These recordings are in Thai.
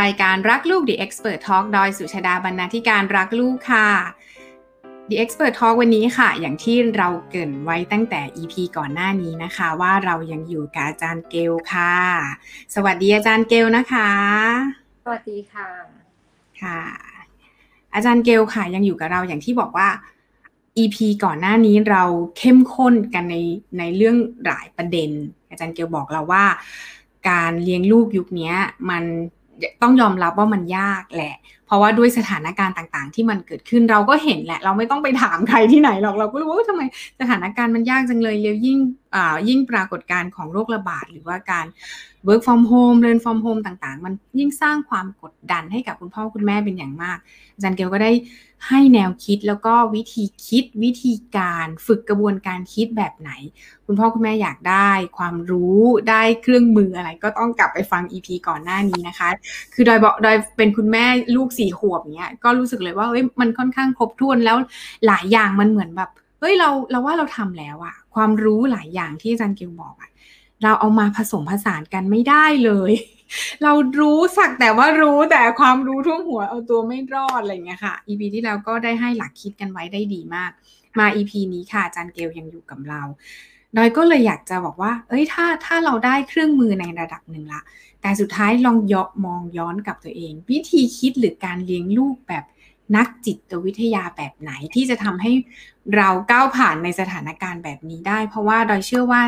รายการรักลูก The Expert Talk โดยสุชาดาบรรณาธิการรักลูกค่ะ The Expert Talk วันนี้ค่ะ อย่างที่เราเกริ่นไว้ตั้งแต่ EP ก่อนหน้านี้นะคะ ว่าเรายังอยู่กับอาจารย์เกลค่ะ สวัสดีอาจารย์เกลนะคะ สวัสดีค่ะ ค่ะ อาจารย์เกลค่ะ ยังอยู่กับเราอย่างที่บอกว่า EP ก่อนหน้านี้เราเข้มข้นกันในในเรื่องหลายประเด็น อาจารย์เกลบอกเราว่าการเลี้ยงลูกยุคนี้มัน ต้องยอมรับว่ามันยากแหละ เพราะว่าด้วยสถานการณ์ต่างๆ ที่มันเกิดขึ้นเราก็เห็นแหละ เราไม่ต้องไปถามใครที่ไหนหรอกเราก็รู้ว่าทำไมสถานการณ์มันยากจังเลยแล้วยิ่งยิ่งปรากฏการณ์ของโรคระบาดหรือว่าการ work from home เรียน from home ต่างๆ มันยิ่งสร้างความกดดันให้กับคุณพ่อคุณแม่เป็นอย่างมาก อาจารย์เกลก็ได้ให้แนวคิดแล้วก็วิธีคิดวิธีการฝึกกระบวนการคิดแบบไหน คุณพ่อคุณแม่อยากได้ ความรู้ได้เครื่องมืออะไร ก็ต้องกลับไปฟัง EP ก่อนหน้านี้นะคะ คือโดยบอกโดยเป็นคุณแม่ลูกสี่ขวบเนี้ยก็รู้สึกเลยว่าเฮ้ยมันค่อนข้างครบถ้วนแล้วหลายอย่างมันเหมือนแบบเฮ้ยเราเราว่าเราทำแล้วอะความรู้หลายอย่างที่อาจารย์เกลบอกอะ เราเอามาผสมผสานกันไม่ได้เลย เรารู้สักแต่ว่ารู้แต่ความรู้ท่วมหัวเอาตัวไม่รอดอะไรเงี้ยค่ะ EP ที่แล้วก็ได้ให้หลักคิดกันไว้ได้ดีมาก มา EP นี้ค่ะอาจารย์เกลยังอยู่กับเราดอยก็เลยอยากจะบอกว่า เอ้ย ถ้า ถ้าเราได้เครื่องมือในระดับหนึ่งละ แต่สุดท้ายลองยอมองย้อนกับตัวเอง วิธีคิดหรือการเลี้ยงลูกแบบ นักจิตวิทยาแบบไหนที่จะทำให้เราก้าวผ่านในสถานการณ์แบบนี้ได้ เพราะว่าดอยเชื่อว่า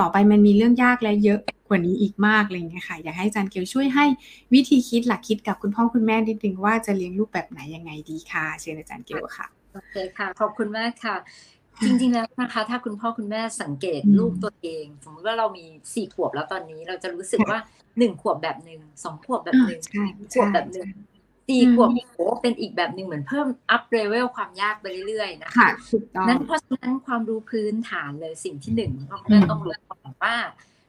ต่อไปมันมีเรื่องยากและเยอะกว่านี้อีกมากเลยนะคะอยากให้อาจารย์เกลช่วยให้วิธีคิดหลักคิดกับคุณพ่อคุณแม่นิดนึงว่าจะเลี้ยงลูกแบบไหนยังไงดีค่ะเชิญอาจารย์เกลค่ะโอเคค่ะขอบคุณมากค่ะ จริงๆแล้วนะคะ ถ้าคุณพ่อคุณแม่สังเกตลูกตัวเอง สมมติว่าเรามีสี่ขวบแล้วตอนนี้เราจะรู้สึกว่าหนึ่งขวบแบบหนึ่งสองขวบแบบหนึ่งขวบแบบหนึ่ง สี่ขวบโอ้เป็นอีกแบบหนึ่งเหมือนเพิ่ม up level ความยากไปเรื่อยๆนะคะนั้นเพราะฉะนั้นความรู้พื้นฐานเลยสิ่งที่หนึ่งพ่อแม่ต้องรู้ก่อนว่า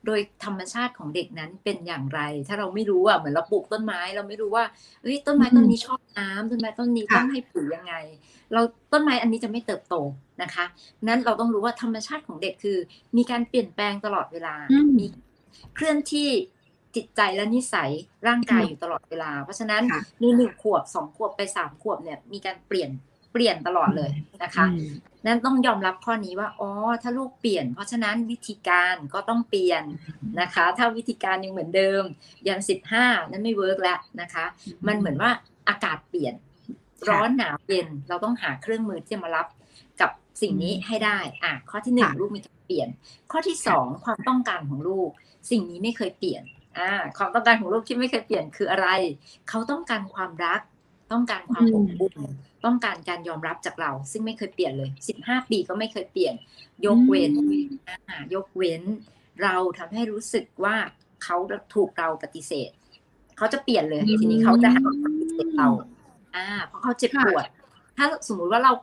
โดยธรรมชาติของเด็กนั้นเป็นอย่างไร ถ้าเราไม่รู้อะเหมือนเราปลูกต้นไม้ เราไม่รู้ว่าเอ้ยต้นไม้ต้นนี้ชอบน้ำต้นไม้ต้นนี้ต้องให้ปุ๋ยยังไง เราต้นไม้อันนี้จะไม่เติบโตนะคะ นั้นเราต้องรู้ว่าธรรมชาติของเด็กคือ มีการเปลี่ยนแปลงตลอดเวลามีเคลื่อนที่ จิตใจและนิสัยร่างกายอยู่ตลอดเวลา เพราะฉะนั้นในหนึ่งขวบสองขวบไปสามขวบเนี่ยมีการเปลี่ยนเปลี่ยนตลอดเลยนะคะนั้นต้องยอมรับข้อนี้ว่าอ๋อถ้าลูกเปลี่ยน เพราะฉะนั้นวิธีการก็ต้องเปลี่ยนนะคะ ถ้าวิธีการยังเหมือนเดิมยันสิบห้านั้นไม่เวิร์กแล้วนะคะ มันเหมือนว่าอากาศเปลี่ยน ร้อนหนาวเย็นเราต้องหาเครื่องมือที่จะมารับกับสิ่งนี้ให้ได้อะข้อที่หนึ่งลูกมีการเปลี่ยน ข้อที่สองความต้องการของลูก สิ่งนี้ไม่เคยเปลี่ยน อ่าความต้องการของลูกที่ไม่เคยเปลี่ยนคืออะไร เขาต้องการความรัก ต้องการความอบอุ่นต้องการการยอมรับจากเรา ซึ่งไม่เคยเปลี่ยนเลยสิบห้าปีก็ไม่เคยเปลี่ยน ยกเว้นยกเว้น เราทำให้รู้สึกว่าเขาถูกเราปฏิเสธ เขาจะเปลี่ยนเลย ทีนี้เขาจะหาปฏิเสธเรา อ่า เพราะเขาเจ็บปวด ถ้าสมมุติว่าเรา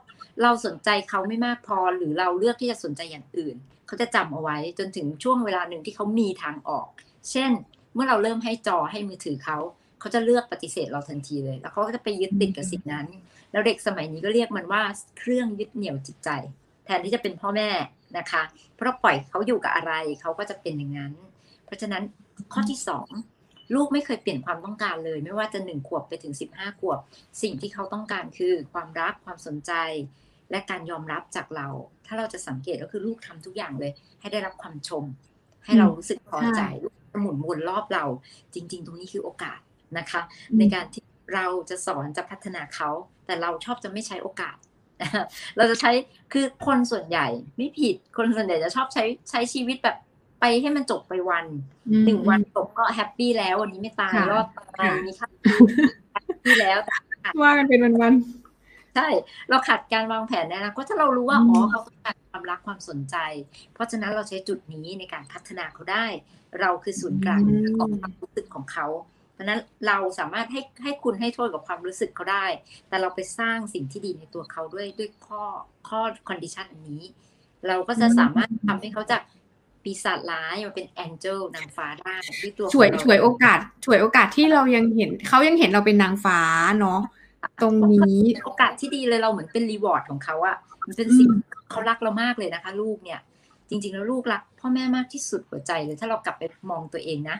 เราสนใจเขาไม่มากพอหรือเราเลือกที่จะสนใจอย่างอื่น เขาจะจำเอาไว้จนถึงช่วงเวลาหนึ่งที่เขามีทางออก เช่น เมื่อเราเริ่มให้จอให้มือถือเขาเขาจะเลือกปฏิเสธเราทันทีเลย แล้วเขาก็จะไปยึดติดกับสิ่งนั้น แล้วเด็กสมัยนี้ก็เรียกมันว่าเครื่องยึดเหนี่ยวจิตใจ แทนที่จะเป็นพ่อแม่นะคะ เพราะปล่อยเขาอยู่กับอะไรเขาก็จะเป็นอย่างนั้น เพราะฉะนั้นข้อที่สองลูกไม่เคยเปลี่ยนความต้องการเลย ไม่ว่าจะหนึ่งขวบไปถึงสิบห้าขวบ สิ่งที่เขาต้องการคือความรักความสนใจ และการยอมรับจากเรา ถ้าเราจะสังเกตก็คือลูกทำทุกอย่างเลย ให้ได้รับความชม ให้เรารู้สึกพอใจ หมุนวนรอบเรา จริง ๆ ตรงนี้คือโอกาสนะคะ ในการที่เราจะสอนจะพัฒนาเขา แต่เราชอบจะไม่ใช้โอกาส เราจะใช้คือคนส่วนใหญ่ไม่ผิดคนส่วนใหญ่จะชอบใช้ใช้ชีวิตแบบไปให้มันจบไปวันหนึ่งวันจบก็ happy แล้ววันนี้ไม่ตายรอดตายมีค่า happy แล้วว่ากันเป็นวันๆ ใช่ เราขาดการวางแผนนะนะก็ถ้าเรารู้ว่าอ๋อเขาต้องการความรักความสนใจ เพราะฉะนั้นเราใช้จุดนี้ในการพัฒนาเขาได้ เราคือศูนย์กลางของความรู้สึกของเขาเพราะนั้นเราสามารถให้ให้คุณให้โทษกับความรู้สึกเขาได้ แต่เราไปสร้างสิ่งที่ดีในตัวเขาด้วยด้วยข้อข้อ condition อันนี้ เราก็จะสามารถทำให้เขาจากปีศาจร้ายมาเป็น angel นางฟ้าได้ด้วยตัวช่วยช่วยโอกาสช่วยโอกาสที่เรายังเห็นเขายังเห็นเราเป็นนางฟ้าเนาะ ตรงนี้โอกาสที่ดีเลยเราเหมือนเป็น reward ของเขาอะมันเป็นสิ่งเขารักเรามากเลยนะคะ ลูกเนี่ย จริง ๆ แล้วลูกรักพ่อแม่มากที่สุดหัวใจเลย ถ้าเรากลับไปมองตัวเองนะ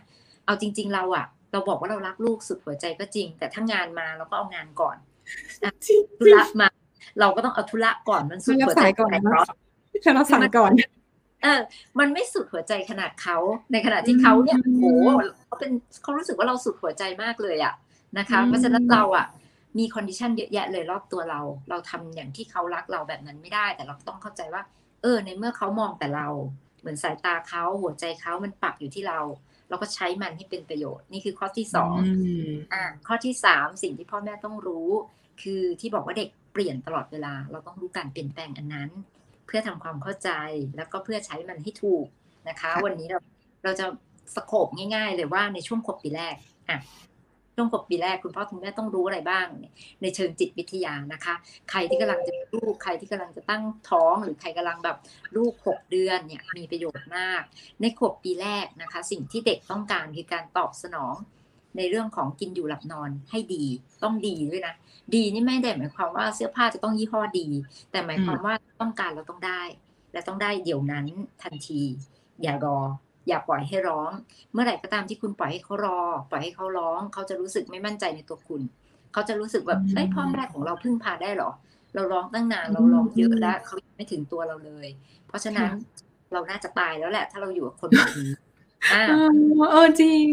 เอาจริง ๆ เราอะเราบอกว่าเรารักลูกสุดหัวใจก็จริง แต่ถ้างานมาเราก็เอางานก่อนจริงธุระมา เราก็ต้องเอาธุระก่อนมันสุดหัวใจก่อนเนาะฉันรับสายก่อนเออ มันไม่สุดหัวใจขนาดเขาในขณะที่เขาเนี่ยอืมโอ้โหเขาเป็นเขารู้สึกว่าเราสุดหัวใจมากเลยอะนะคะอืมเพราะฉะนั้นเราอะ มี condition เยอะแยะเลยรอบตัวเรา เราทำอย่างที่เขารักเราแบบนั้นไม่ได้ แต่เราต้องเข้าใจว่า เออ ในเมื่อเขามองแต่เรา เหมือนสายตาเขาหัวใจเขามันปักอยู่ที่เรา เราก็ใช้มันให้เป็นประโยชน์ นี่คือข้อที่สองมอ่าข้อที่สามสิ่งที่พ่อแม่ต้องรู้ คือที่บอกว่าเด็กเปลี่ยนตลอดเวลา เราต้องรู้การเปลี่ยนแปลงอันนั้น เพื่อทำความเข้าใจแล้วก็เพื่อใช้มันให้ถูกนะคะค่ะวันนี้เราเราจะ scopeง่าย ๆ เลยว่าในช่วงขวบปีแรกอะ ช่วงขวบปีแรกคุณพ่อคุณแม่ต้องรู้อะไรบ้าง ในเชิงจิตวิทยานะคะ ใครที่กำลังจะมีลูกใครที่กำลังจะตั้งท้องหรือใครกำลังแบบลูกหกเดือนเนี่ยมีประโยชน์มาก ในขวบปีแรกนะคะ สิ่งที่เด็กต้องการคือการตอบสนอง ในเรื่องของกินอยู่หลับนอนให้ดีต้องดีด้วยนะดีนี่ไม่ได้หมายความว่าเสื้อผ้าจะต้องยี่ห้อดี แต่หมายความว่าต้องการเราต้องได้ และต้องได้เดี๋ยวนั้นทันที อย่ารอ อย่าปล่อยให้ร้อง เมื่อไหร่ก็ตามที่คุณปล่อยให้เขารอ ปล่อยให้เขาร้อง เขาจะรู้สึกไม่มั่นใจในตัวคุณ เขาจะรู้สึกแบบอืมเอ้ยพ่อแม่ของเราพึ่งพาได้เหรอ เราร้องตั้งนานเราร้องเยอะแล้วเขายังไม่ถึงตัวเราเลย เพราะฉะนั้นเราน่าจะตายแล้วแหละ ถ้าเราอยู่กับคนแบบนี้อ่าเออเออจริง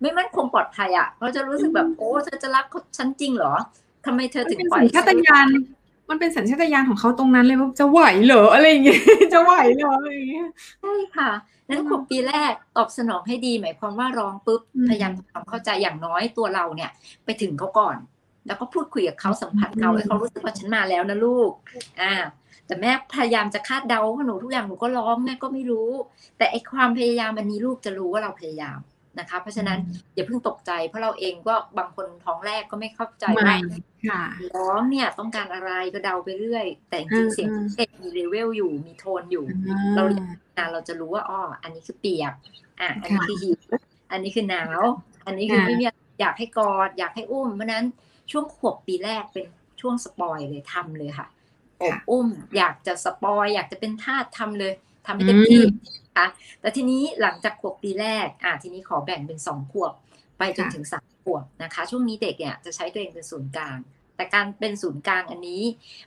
ไม่มั่นคงปลอดภัยอะเขาจะรู้สึกแบบโอ้เธอจะรักฉันจริงเหรอทำไมเธอมันถึงเป็นปล่อสัยญชาตญาณ มันเป็นสัญชาตญาณของเขาตรงนั้นเลยว่าจะไหวเหรออะไรอย่างเงี้ยจะไหวเหรออะไรอย่างเงี้ยใช่ค่ะนั้นขวบปีแรกตอบสนองให้ดี หมายความว่าร้องปุ๊บอืมพยายามทำความเข้าใจอย่างน้อยตัวเราเนี่ย ไปถึงเขาก่อน แล้วก็พูดคุยกับเขาสัมผัสเขาอืมให้เขารู้สึกว่าฉันมาแล้วนะลูก อ่า แต่แม่พยายามจะคาดเดาว่าหนูทุกอย่างหนูก็ร้องแม่ก็ไม่รู้ แต่ไอความพยายามอันนี้ลูกจะรู้ว่าเราพยายาม นะคะ เพราะฉะนั้นอย่าเพิ่งตกใจ เพราะเราเองก็บางคนท้องแรกก็ไม่เข้าใจไม่ว่าค่ะร้องเนี่ยต้องการอะไรก็เดาไปเรื่อย แต่จริงๆเสียงอืมเด็กมีเลเวลอยู่มีโทนอยู่ เราเรียนงานเราจะรู้ว่าอ๋ออันนี้คือเปียกอะอันนี้คือหิวอันนี้คือหนาว อันนี้คือค่ะไม่มีอยากให้กอดอยากให้อุ้มเพราะฉะนั้นช่วงขวบปีแรกเป็นช่วง spoil เลยทำเลยค่ะอบอุ้ม อยากจะ spoil อยากจะเป็นทาสทำเลยทำให้เต็มที่นะ คะ แต่ทีนี้หลังจากขวบปีแรกอะทีนี้ขอแบ่งเป็นสองขวบไปจนถึงสามขวบนะคะ ช่วงนี้เด็กเนี่ยจะใช้ตัวเองเป็นศูนย์กลาง แต่การเป็นศูนย์กลางอันนี้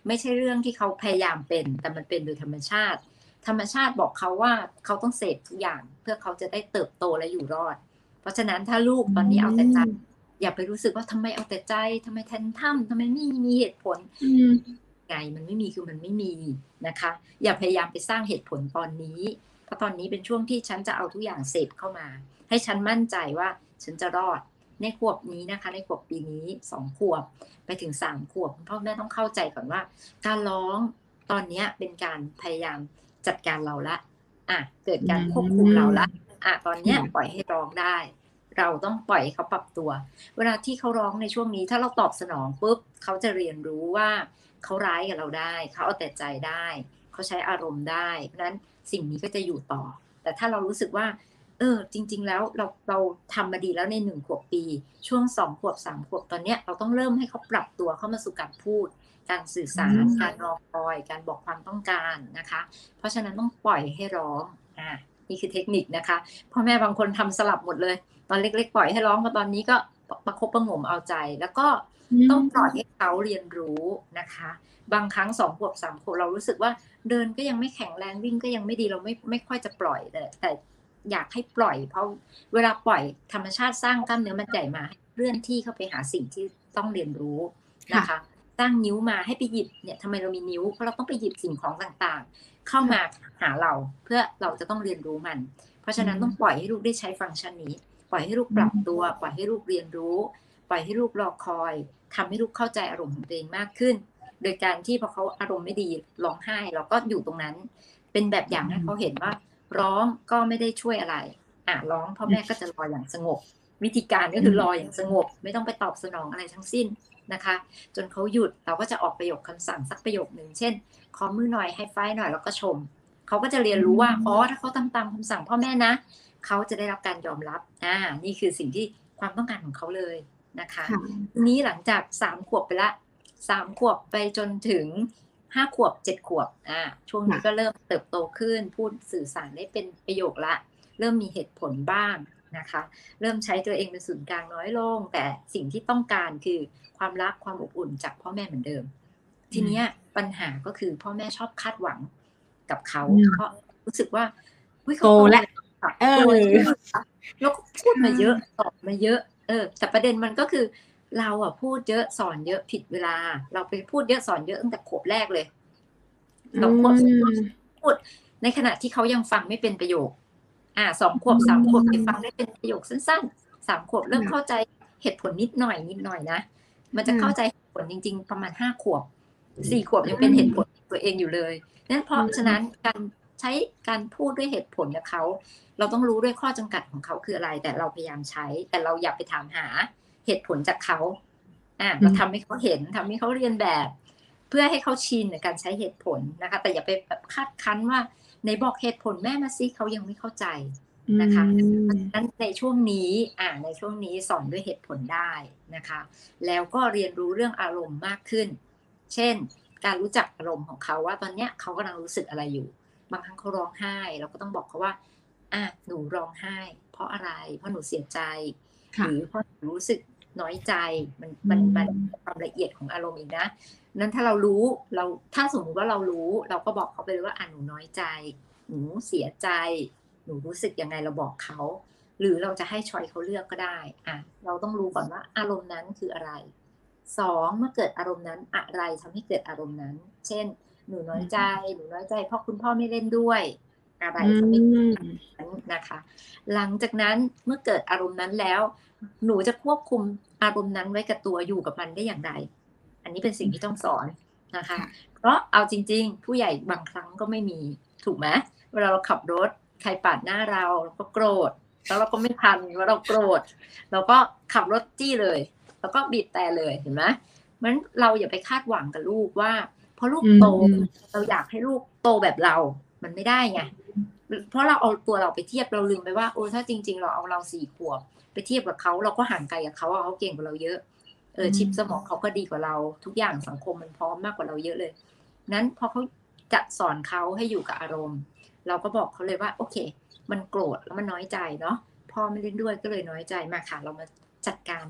ไม่ใช่เรื่องที่เขาพยายามเป็น แต่มันเป็นโดยธรรมชาติ ธรรมชาติบอกเขาว่าเขาต้องเสพทุกอย่างเพื่อเขาจะได้เติบโตและอยู่รอด เพราะฉะนั้นถ้าลูกตอนนี้เอาแต่ใจอย่าไปรู้สึกว่าทำไมเอาแต่ใจทำไมแทนถ้ำทำไมไม่มีเหตุผลอืมไงมันไม่มีคือมันไม่มีนะคะ อย่าพยายามไปสร้างเหตุผลตอนนี้ เพราะตอนนี้เป็นช่วงที่ฉันจะเอาทุกอย่างเสพเข้ามา ให้ฉันมั่นใจว่าฉันจะรอดในขวบนี้นะคะ ในขวบปีนี้สองขวบไปถึงสามขวบคุณพ่อแม่ต้องเข้าใจก่อนว่า การร้องตอนนี้เป็นการพยายามจัดการเราละ อะเกิดการควบคุมเราละ อะตอนเนี้ยปล่อยให้ร้องได้ เราต้องปล่อยเขาปรับตัว เวลาที่เขาร้องในช่วงนี้ ถ้าเราตอบสนองปุ๊บเขาจะเรียนรู้ว่าเขาร้ายกับเราได้ เขาเอาแต่ใจได้ เขาใช้อารมณ์ได้เพราะฉะนั้นสิ่งนี้ก็จะอยู่ต่อ แต่ถ้าเรารู้สึกว่า เออ จริง ๆ แล้วเราเราทำมาดีแล้วในหนึ่งขวบปี ช่วงสองขวบสามขวบตอนเนี้ยเราต้องเริ่มให้เขาปรับตัวเข้ามาสู่การพูด การสื่อสารอืมการรอคอย การบอกความต้องการนะคะ เพราะฉะนั้นต้องปล่อยให้ร้องอ่านี่คือเทคนิคนะคะพ่อแม่บางคนทำสลับหมดเลย ตอนเล็ก ๆ ปล่อยให้ร้องพอตอนนี้ก็ประคบประหงมเอาใจ แล้วก็ ต้องปล่อยให้เขาเรียนรู้นะคะ บางครั้งสองขวบสามขวบเรารู้สึกว่าเดินก็ยังไม่แข็งแรงวิ่งก็ยังไม่ดีเราไม่ไม่ค่อยจะปล่อยแต่แต่อยากให้ปล่อย เพราะเวลาปล่อยธรรมชาติสร้างกล้ามเนื้อมันใหญ่มาให้เคลื่อนที่เข้าไปหาสิ่งที่ต้องเรียนรู้นะคะสร้างนิ้วมาให้ไปหยิบเนี่ยทำไมเรามีนิ้วเพราะเราต้องไปหยิบสิ่งของต่างๆ เข้ามาหาเราเพื่อเราจะต้องเรียนรู้มัน เพราะฉะนั้นอืมต้องปล่อยให้ลูกได้ใช้ฟังก์ชันนี้ ปล่อยให้ลูกปรับตัว ปล่อยให้ลูกเรียนรู้ ปล่อยให้ลูกรอคอย ทำให้ลูกเข้าใจอารมณ์ของตัวเองมากขึ้น โดยการที่พอเขาอารมณ์ไม่ดีร้องไห้ เราก็อยู่ตรงนั้น เป็นแบบอย่างให้เขาเห็นว่า ร้องก็ไม่ได้ช่วยอะไร อะร้องพ่อแม่ก็จะรออย่างสงบ วิธีการก็คือรออย่างสงบ ไม่ต้องไปตอบสนองอะไรทั้งสิ้นนะคะ จนเขาหยุดเราก็จะออกประโยคคำสั่งสักประโยคหนึ่งเช่นขอมือหน่อยให้ไฟหน่อยแล้วก็ชมเขาก็จะเรียนรู้ว่าอ๋อถ้าเขาทำตามคำสั่งพ่อแม่นะเขาจะได้รับการยอมรับอ่านี่คือสิ่งที่ความต้องการของเขาเลย นะคะค่ะทีนี้หลังจากสามขวบไปละสามขวบไปจนถึงห้าขวบเจ็ดขวบอ่าช่วงนี้ค่ะก็เริ่มเติบโตขึ้น พูดสื่อสารได้เป็นประโยคละ เริ่มมีเหตุผลบ้างนะคะ เริ่มใช้ตัวเองเป็นศูนย์กลางน้อยลง แต่สิ่งที่ต้องการคือความรักความอบอุ่นจากพ่อแม่เหมือนเดิม ทีเนี้ยปัญหาก็คือพ่อแม่ชอบคาดหวังกับเขาเพราะรู้สึกว่าโตแล้วเออแล้วก็พูดมาเยอะตอบมาเยอะ เออ แต่ประเด็นมันก็คือ เราอะพูดเยอะสอนเยอะผิดเวลา เราไปพูดเยอะสอนเยอะตั้งแต่ขวบแรกเลยเราขวบพูด ในขณะที่เขายังฟังไม่เป็นประโยค อ่าสองขวบสามขวบไปฟังได้เป็นประโยคสั้นๆสามขวบเริ่มเข้าใจเหตุผลนิดหน่อยนิดหน่อยนะมันจะเข้าใจเหตุผลจริง ๆ ประมาณห้าขวบสี่ขวบยังเป็นเหตุผลตัวเองอยู่เลยนั้นเพราะฉะนั้นการ ใช้การพูดด้วยเหตุผลกับเขา เราต้องรู้ด้วยข้อจำกัดของเขาคืออะไร แต่เราพยายามใช้ แต่เราอย่าไปถามหาเหตุผลจากเขาอ่าเราทำให้เขาเห็นทำให้เขาเรียนแบบ เพื่อให้เขาชินในการใช้เหตุผลนะคะ แต่อย่าไปแบบคาดคั้นว่าในบอกเหตุผลแม่มาซิเขายังไม่เข้าใจนะคะเพราะฉะนั้นในช่วงนี้อ่าในช่วงนี้สอนด้วยเหตุผลได้นะคะ แล้วก็เรียนรู้เรื่องอารมณ์มากขึ้น เช่น การรู้จักอารมณ์ของเขาว่าตอนเนี้ยเขากำลังรู้สึกอะไรอยู่ บางครั้งเขาร้องไห้ เราก็ต้องบอกเขาว่า อะหนูร้องไห้ เพราะอะไร เพราะหนูเสียใจ หรือเพราะหนูรู้สึกน้อยใจ มันมันมันความละเอียดของอารมณ์อีกนะ นั้นถ้าเรารู้เราถ้าสมมติว่าเรารู้ เราก็บอกเขาไปเลยว่าอะหนูน้อยใจ หนูเสียใจ หนูรู้สึกยังไงเราบอกเขา หรือเราจะให้ชอยเขาเลือกก็ได้ อะ เราต้องรู้ก่อนว่าอารมณ์นั้นคืออะไรสองเมื่อเกิดอารมณ์นั้นอะไรทำให้เกิดอารมณ์นั้น เช่น หนูน้อยใจหนูน้อยใจเพราะคุณพ่อไม่เล่นด้วยอะไรก็ไม่นะคะ หลังจากนั้นเมื่อเกิดอารมณ์นั้นแล้ว หนูจะควบคุมอารมณ์นั้นไว้กับตัวอยู่กับมันได้อย่างไร อันนี้เป็นสิ่งที่ต้องสอนนะคะ เพราะเอาจริง ๆ ผู้ใหญ่บางครั้งก็ไม่มีถูกไหมเวลาเราขับรถใครปาดหน้าเราเราก็โกรธ แล้วเราก็ไม่ทันว่าเราโกรธเราก็ขับรถจี้เลย แล้วก็บีบแต่เลยเห็นไหมมันเราอย่าไปคาดหวังกับลูกว่า พราะลูกโตเราอยากให้ลูกโตแบบเรา มันไม่ได้ไงเพราะเราเอาตัวเราไปเทียบเราลืมไปว่าโอ้ถ้าจริง ๆ เราเอาเราสี่ขวบไปเทียบกับเขาเราก็ห่างไกลกับเขาเขาเก่งกว่าเราเยอะเออชิปสมองเขาก็ดีกว่าเรา ทุกอย่างสังคมมันพร้อมมากกว่าเราเยอะเลย นั้นพอเขาจะสอนเขาให้อยู่กับอารมณ์ เราก็บอกเขาเลยว่า โอเค มันโกรธแล้วมันน้อยใจเนาะพ่อไม่เล่นด้วยก็เลยน้อยใจมาค่ะ เรามาจัดการ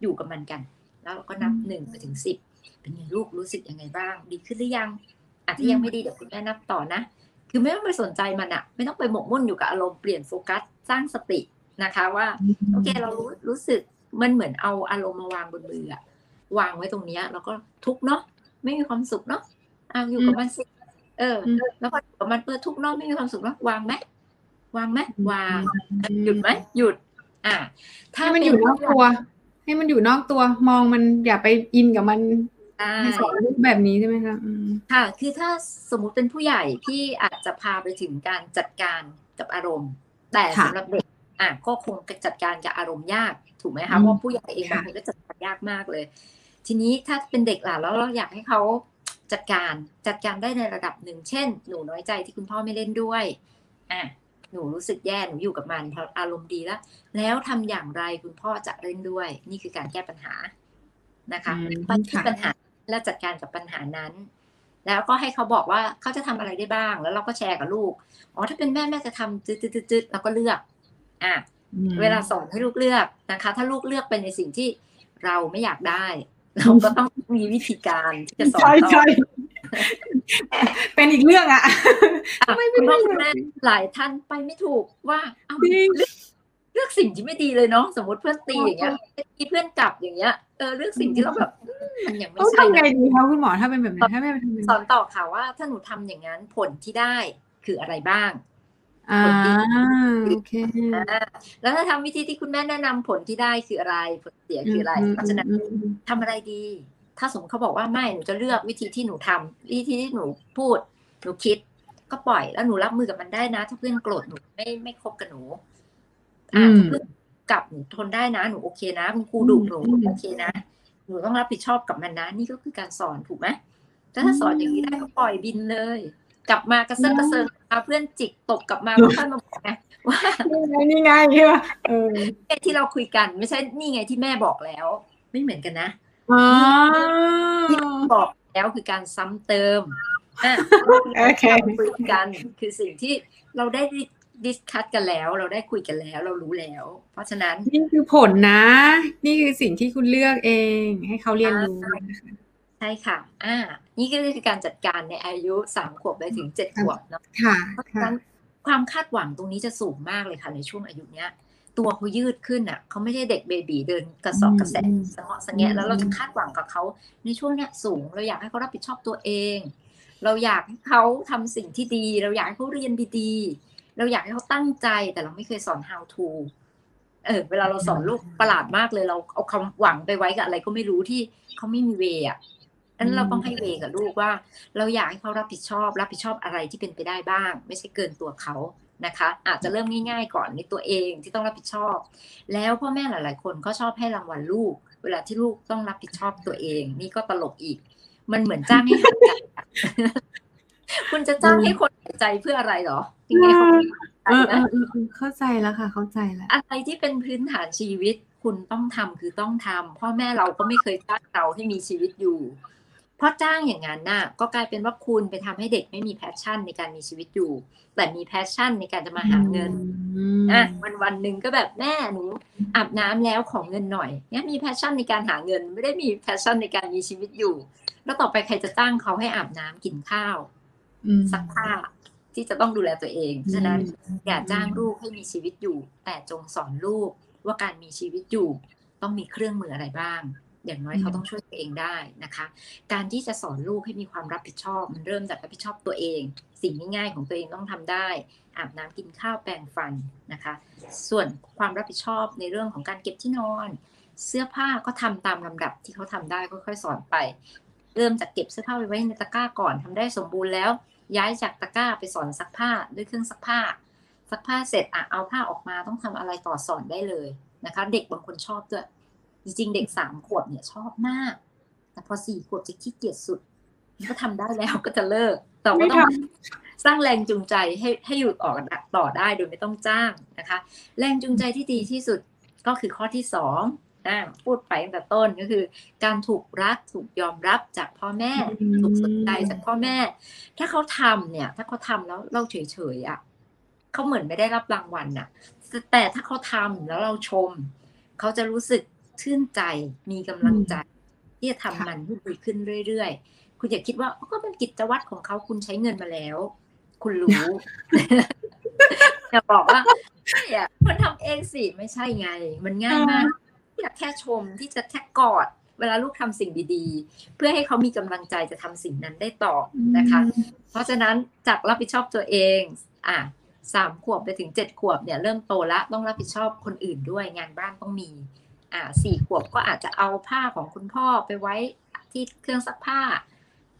อยู่กับมันกัน แล้วเราก็นับหนึ่งไปถึงสิบ เป็นไงลูกรู้สึกยังไงบ้าง ดีขึ้นหรือยังอาจจะยังไม่ดีเดี๋ยวคุณแม่นับต่อนะ คือไม่ต้องไปสนใจมันอะไม่ต้องไปหมกมุ่นอยู่กับอารมณ์เปลี่ยนโฟกัสสร้างสตินะคะ ว่าโอเคเรารู้รู้สึกมันเหมือนเอาอารมณ์มาวางบนมืออะวางไว้ตรงเนี้ยแล้วก็ทุกเนาะไม่มีความสุขเนาะเอาอยู่กับมันสิเออ แล้วพอกับมันเปิดทุกเนาะไม่มีความสุขเนาะวางไหมวางไหมวางหยุดไหมหยุด อ่า ถ้ามันอยู่นอกตัว ให้มันอยู่นอกตัวมองมันอย่าไปอินกับมัน ให้สอนรูปแบบนี้ใช่ไหมคะค่ะ คือถ้าสมมุติเป็นผู้ใหญ่ที่อาจจะพาไปถึงการจัดการกับอารมณ์ แต่สำหรับเด็กอะก็คงจัดการกับอารมณ์ยากถูกไหมคะเพราะผู้ใหญ่เองบางคนก็จัดการยากมากเลย ทีนี้ถ้าเป็นเด็กล่ะแล้วเราอยากให้เขาจัดการจัดการได้ในระดับหนึ่ง เช่น หนูน้อยใจที่คุณพ่อไม่เล่นด้วยอะหนูรู้สึกแย่หนูอยู่กับมันพออารมณ์ดีแล้ว แล้วทำอย่างไรคุณพ่อจะเล่นด้วย นี่คือการแก้ปัญหานะคะปัญหา และจัดการกับปัญหานั้น แล้วก็ให้เขาบอกว่าเขาจะทำอะไรได้บ้าง แล้วเราก็แชร์กับลูกอ๋อถ้าเป็นแม่แม่จะทำจืดๆๆเราก็เลือกอะเวลาสอนให้ลูกเลือกนะคะ ถ้าลูกเลือกเป็นในสิ่งที่เราไม่อยากได้ เราก็ต้องมีวิธีการที่จะสอนต่อเป็นอีกเรื่องอะไม่เป็นแม่หลายท่านไปไม่ถูกว่าเอาเลือกสิ่งที่ไม่ดีเลยเนาะสมมติเพื่อนตีอย่างเงี้ยตีเพื่อนกลับอย่างเงี้ยเออเลือกสิ่งที่เราแบบ มันยังไม่ใช่ทำไงดีคะคุณหมอถ้าเป็นแบบนั้นถ้าแม่สอนต่อค่ะว่า ถ้าหนูทำอย่างนั้นผลที่ได้คืออะไรบ้างอ่าโอเคแล้วถ้าทำวิธีที่คุณแม่แนะนำผลที่ได้คืออะไร ผลเสียคืออะไร เพราะฉะนั้นทำอะไรดี ถ้าสมมติเขาบอกว่าไม่หนูจะเลือกวิธีที่หนูทำวิธีที่หนูพูดหนูคิด ก็ปล่อยแล้วหนูรับมือกับมันได้นะ ถ้าเพื่อนโกรธหนูไม่ไม่คบกับหนูอ่าเพื่อนกลับหนูทนได้นะ หนูโอเคนะคุณครูดุหนูโอเคนะ หนูต้องรับผิดชอบกับมันนะ นี่ก็คือการสอนถูกไหมถ้าสอนอย่างนี้ได้ก็ปล่อยบินเลย กลับมากระเซิงกระเซิงเอาเพื่อนจิกตกกลับมาก็ค่อยมาบอกไงว่านี่ไงนี่ไงเออที่เราคุยกันไม่ใช่นี่ไงที่แม่บอกแล้ว ไม่เหมือนกันนะที่บอกแล้วคือการซ้ำเติมอะคุยกันคือสิ่งที่เราได้ ดิสคัตกันแล้ว เราได้คุยกันแล้ว เรารู้แล้ว เพราะฉะนั้นนี่คือผลนะ นี่คือสิ่งที่คุณเลือกเอง ให้เขาเรียนรู้นะคะใช่ค่ะ อ่า นี่ก็คือการจัดการในอายุสามขวบไปถึงเจ็ดขวบเนาะค่ะเพราะฉะค่ะนั้นความคาดหวังตรงนี้จะสูงมากเลยค่ะในช่วงอายุเนี้ย ตัวเขายืดขึ้นอะเขาไม่ใช่เด็กเบบีเดินกระสอบกระแสอืมสะเงาะสะแงะอืมแล้วเราจะคาดหวังกับเขาในช่วงเนี้ยสูงเราอยากให้เขารับผิดชอบตัวเอง เราอยากให้เขาทำสิ่งที่ดี เราอยากให้เขาเรียนดีๆ เราอยากให้เขาตั้งใจแต่เราไม่เคยสอน how to เออเวลาเราสอนลูกประหลาดมากเลยเราเอาความหวังไปไว้กับอะไรก็ไม่รู้ที่เขาไม่มีเวอะอันนั้นเราต้องให้เวกับลูกว่า เราอยากให้เขารับผิดชอบ รับผิดชอบอะไรที่เป็นไปได้บ้าง ไม่ใช่เกินตัวเขานะคะ อาจจะเริ่มง่าย ๆ ก่อนในตัวเองที่ต้องรับผิดชอบ แล้วพ่อแม่หลาย ๆ คนก็ชอบให้รางวัลลูก เวลาที่ลูกต้องรับผิดชอบตัวเอง นี่ก็ตลกอีก มันเหมือนจ้างให้หายใจ คุณจะจ้างให้คนหายใจเพื่ออะไรเหรอยังไงเขาไม่หายใจเออเอนะอเออเออเข้าใจแล้วค่ะ เข้าใจแล้ว อะไรที่เป็นพื้นฐานชีวิตคุณต้องทำคือต้องทำพ่อแม่เราก็ไม่เคยจ้างเราให้มีชีวิตอยู่เพราะจ้างอย่างนั้นน่ะ ก็กลายเป็นว่าคุณไปทำให้เด็กไม่มี passion ในการมีชีวิตอยู่ แต่มี passion ในการจะมาหาเงินมอะวันวันหนึ่งก็แบบแม่หนูอาบน้ำแล้วของเงินหน่อยเนี่ยมี passion ในการหาเงิน ไม่ได้มี passion ในการมีชีวิตอยู่ แล้วต่อไปใครจะจ้างเขาให้อาบน้ำกินข้าวอืม ซักผ้าที่จะต้องดูแลตัวเองฉะนั้นอืมอย่าจ้างลูกให้มีชีวิตอยู่ แต่จงสอนลูกว่าการมีชีวิตอยู่ต้องมีเครื่องมืออะไรบ้าง อย่างน้อยเขาต้องช่วยตัวเองได้นะคะ การที่จะสอนลูกให้มีความรับผิดชอบ มันเริ่มจากรับผิดชอบตัวเอง สิ่งง่ายๆของตัวเองต้องทำได้ อาบน้ำกินข้าวแปรงฟันนะคะ ส่วนความรับผิดชอบในเรื่องของการเก็บที่นอน เสื้อผ้าก็ทำตามลำดับที่เขาทำได้ค่อยๆสอนไป เริ่มจากเก็บเสื้อผ้าไปไว้ในตะกร้าก่อนทำได้สมบูรณ์แล้ว ย้ายจากตะกร้าไปสอนซักผ้าด้วยเครื่องซักผ้าซักผ้าเสร็จอะเอาผ้าออกมาต้องทำอะไรต่อสอนได้เลยนะคะ เด็กบางคนชอบด้วยจริงๆเด็กสามขวบเนี่ยชอบมาก แต่พอสี่ขวบจะขี้เกียจสุด ก็ทำได้แล้วก็จะเลิกแต่ก็ต้องสร้างแรงจูงใจให้ให้อยู่ต่อต่อได้โดยไม่ต้องจ้างนะคะ แรงจูงใจที่ดีที่สุดก็คือข้อที่สอง อ่าพูดไปตั้งแต่ต้นก็คือ การถูกรักถูกยอมรับจากพ่อแม่อืมถูกสนใจจากพ่อแม่ ถ้าเขาทำเนี่ย ถ้าเขาทำแล้วเราเฉยๆอะเขาเหมือนไม่ได้รับรางวัลน่ะ แต่ถ้าเขาทำแล้วเราชม เขาจะรู้สึกชื่นใจมีกำลังใจ ที่จะทำมันให้ดีขึ้นเรื่อยๆ คุณอย่าคิดว่าก็เป็นกิจวัตรของเขาคุณใช้เงินมาแล้ว คุณรู้อย่าบอกว่าอย่ามันทำเองสิไม่ใช่ไง มันง่ายมาก ที่จะแค่ชมที่จะแค่กอด เวลาลูกทำสิ่งดีๆ เพื่อให้เขามีกำลังใจจะทำสิ่งนั้นได้ต่อนะคะ เพราะฉะนั้นจากรับผิดชอบตัวเองอะสามขวบไปถึงเจ็ดขวบเนี่ยเริ่มโตละต้องรับผิดชอบคนอื่นด้วยงานบ้านต้องมีอ่าสี่ขวบก็อาจจะเอาผ้าของคุณพ่อไปไว้ที่เครื่องซักผ้า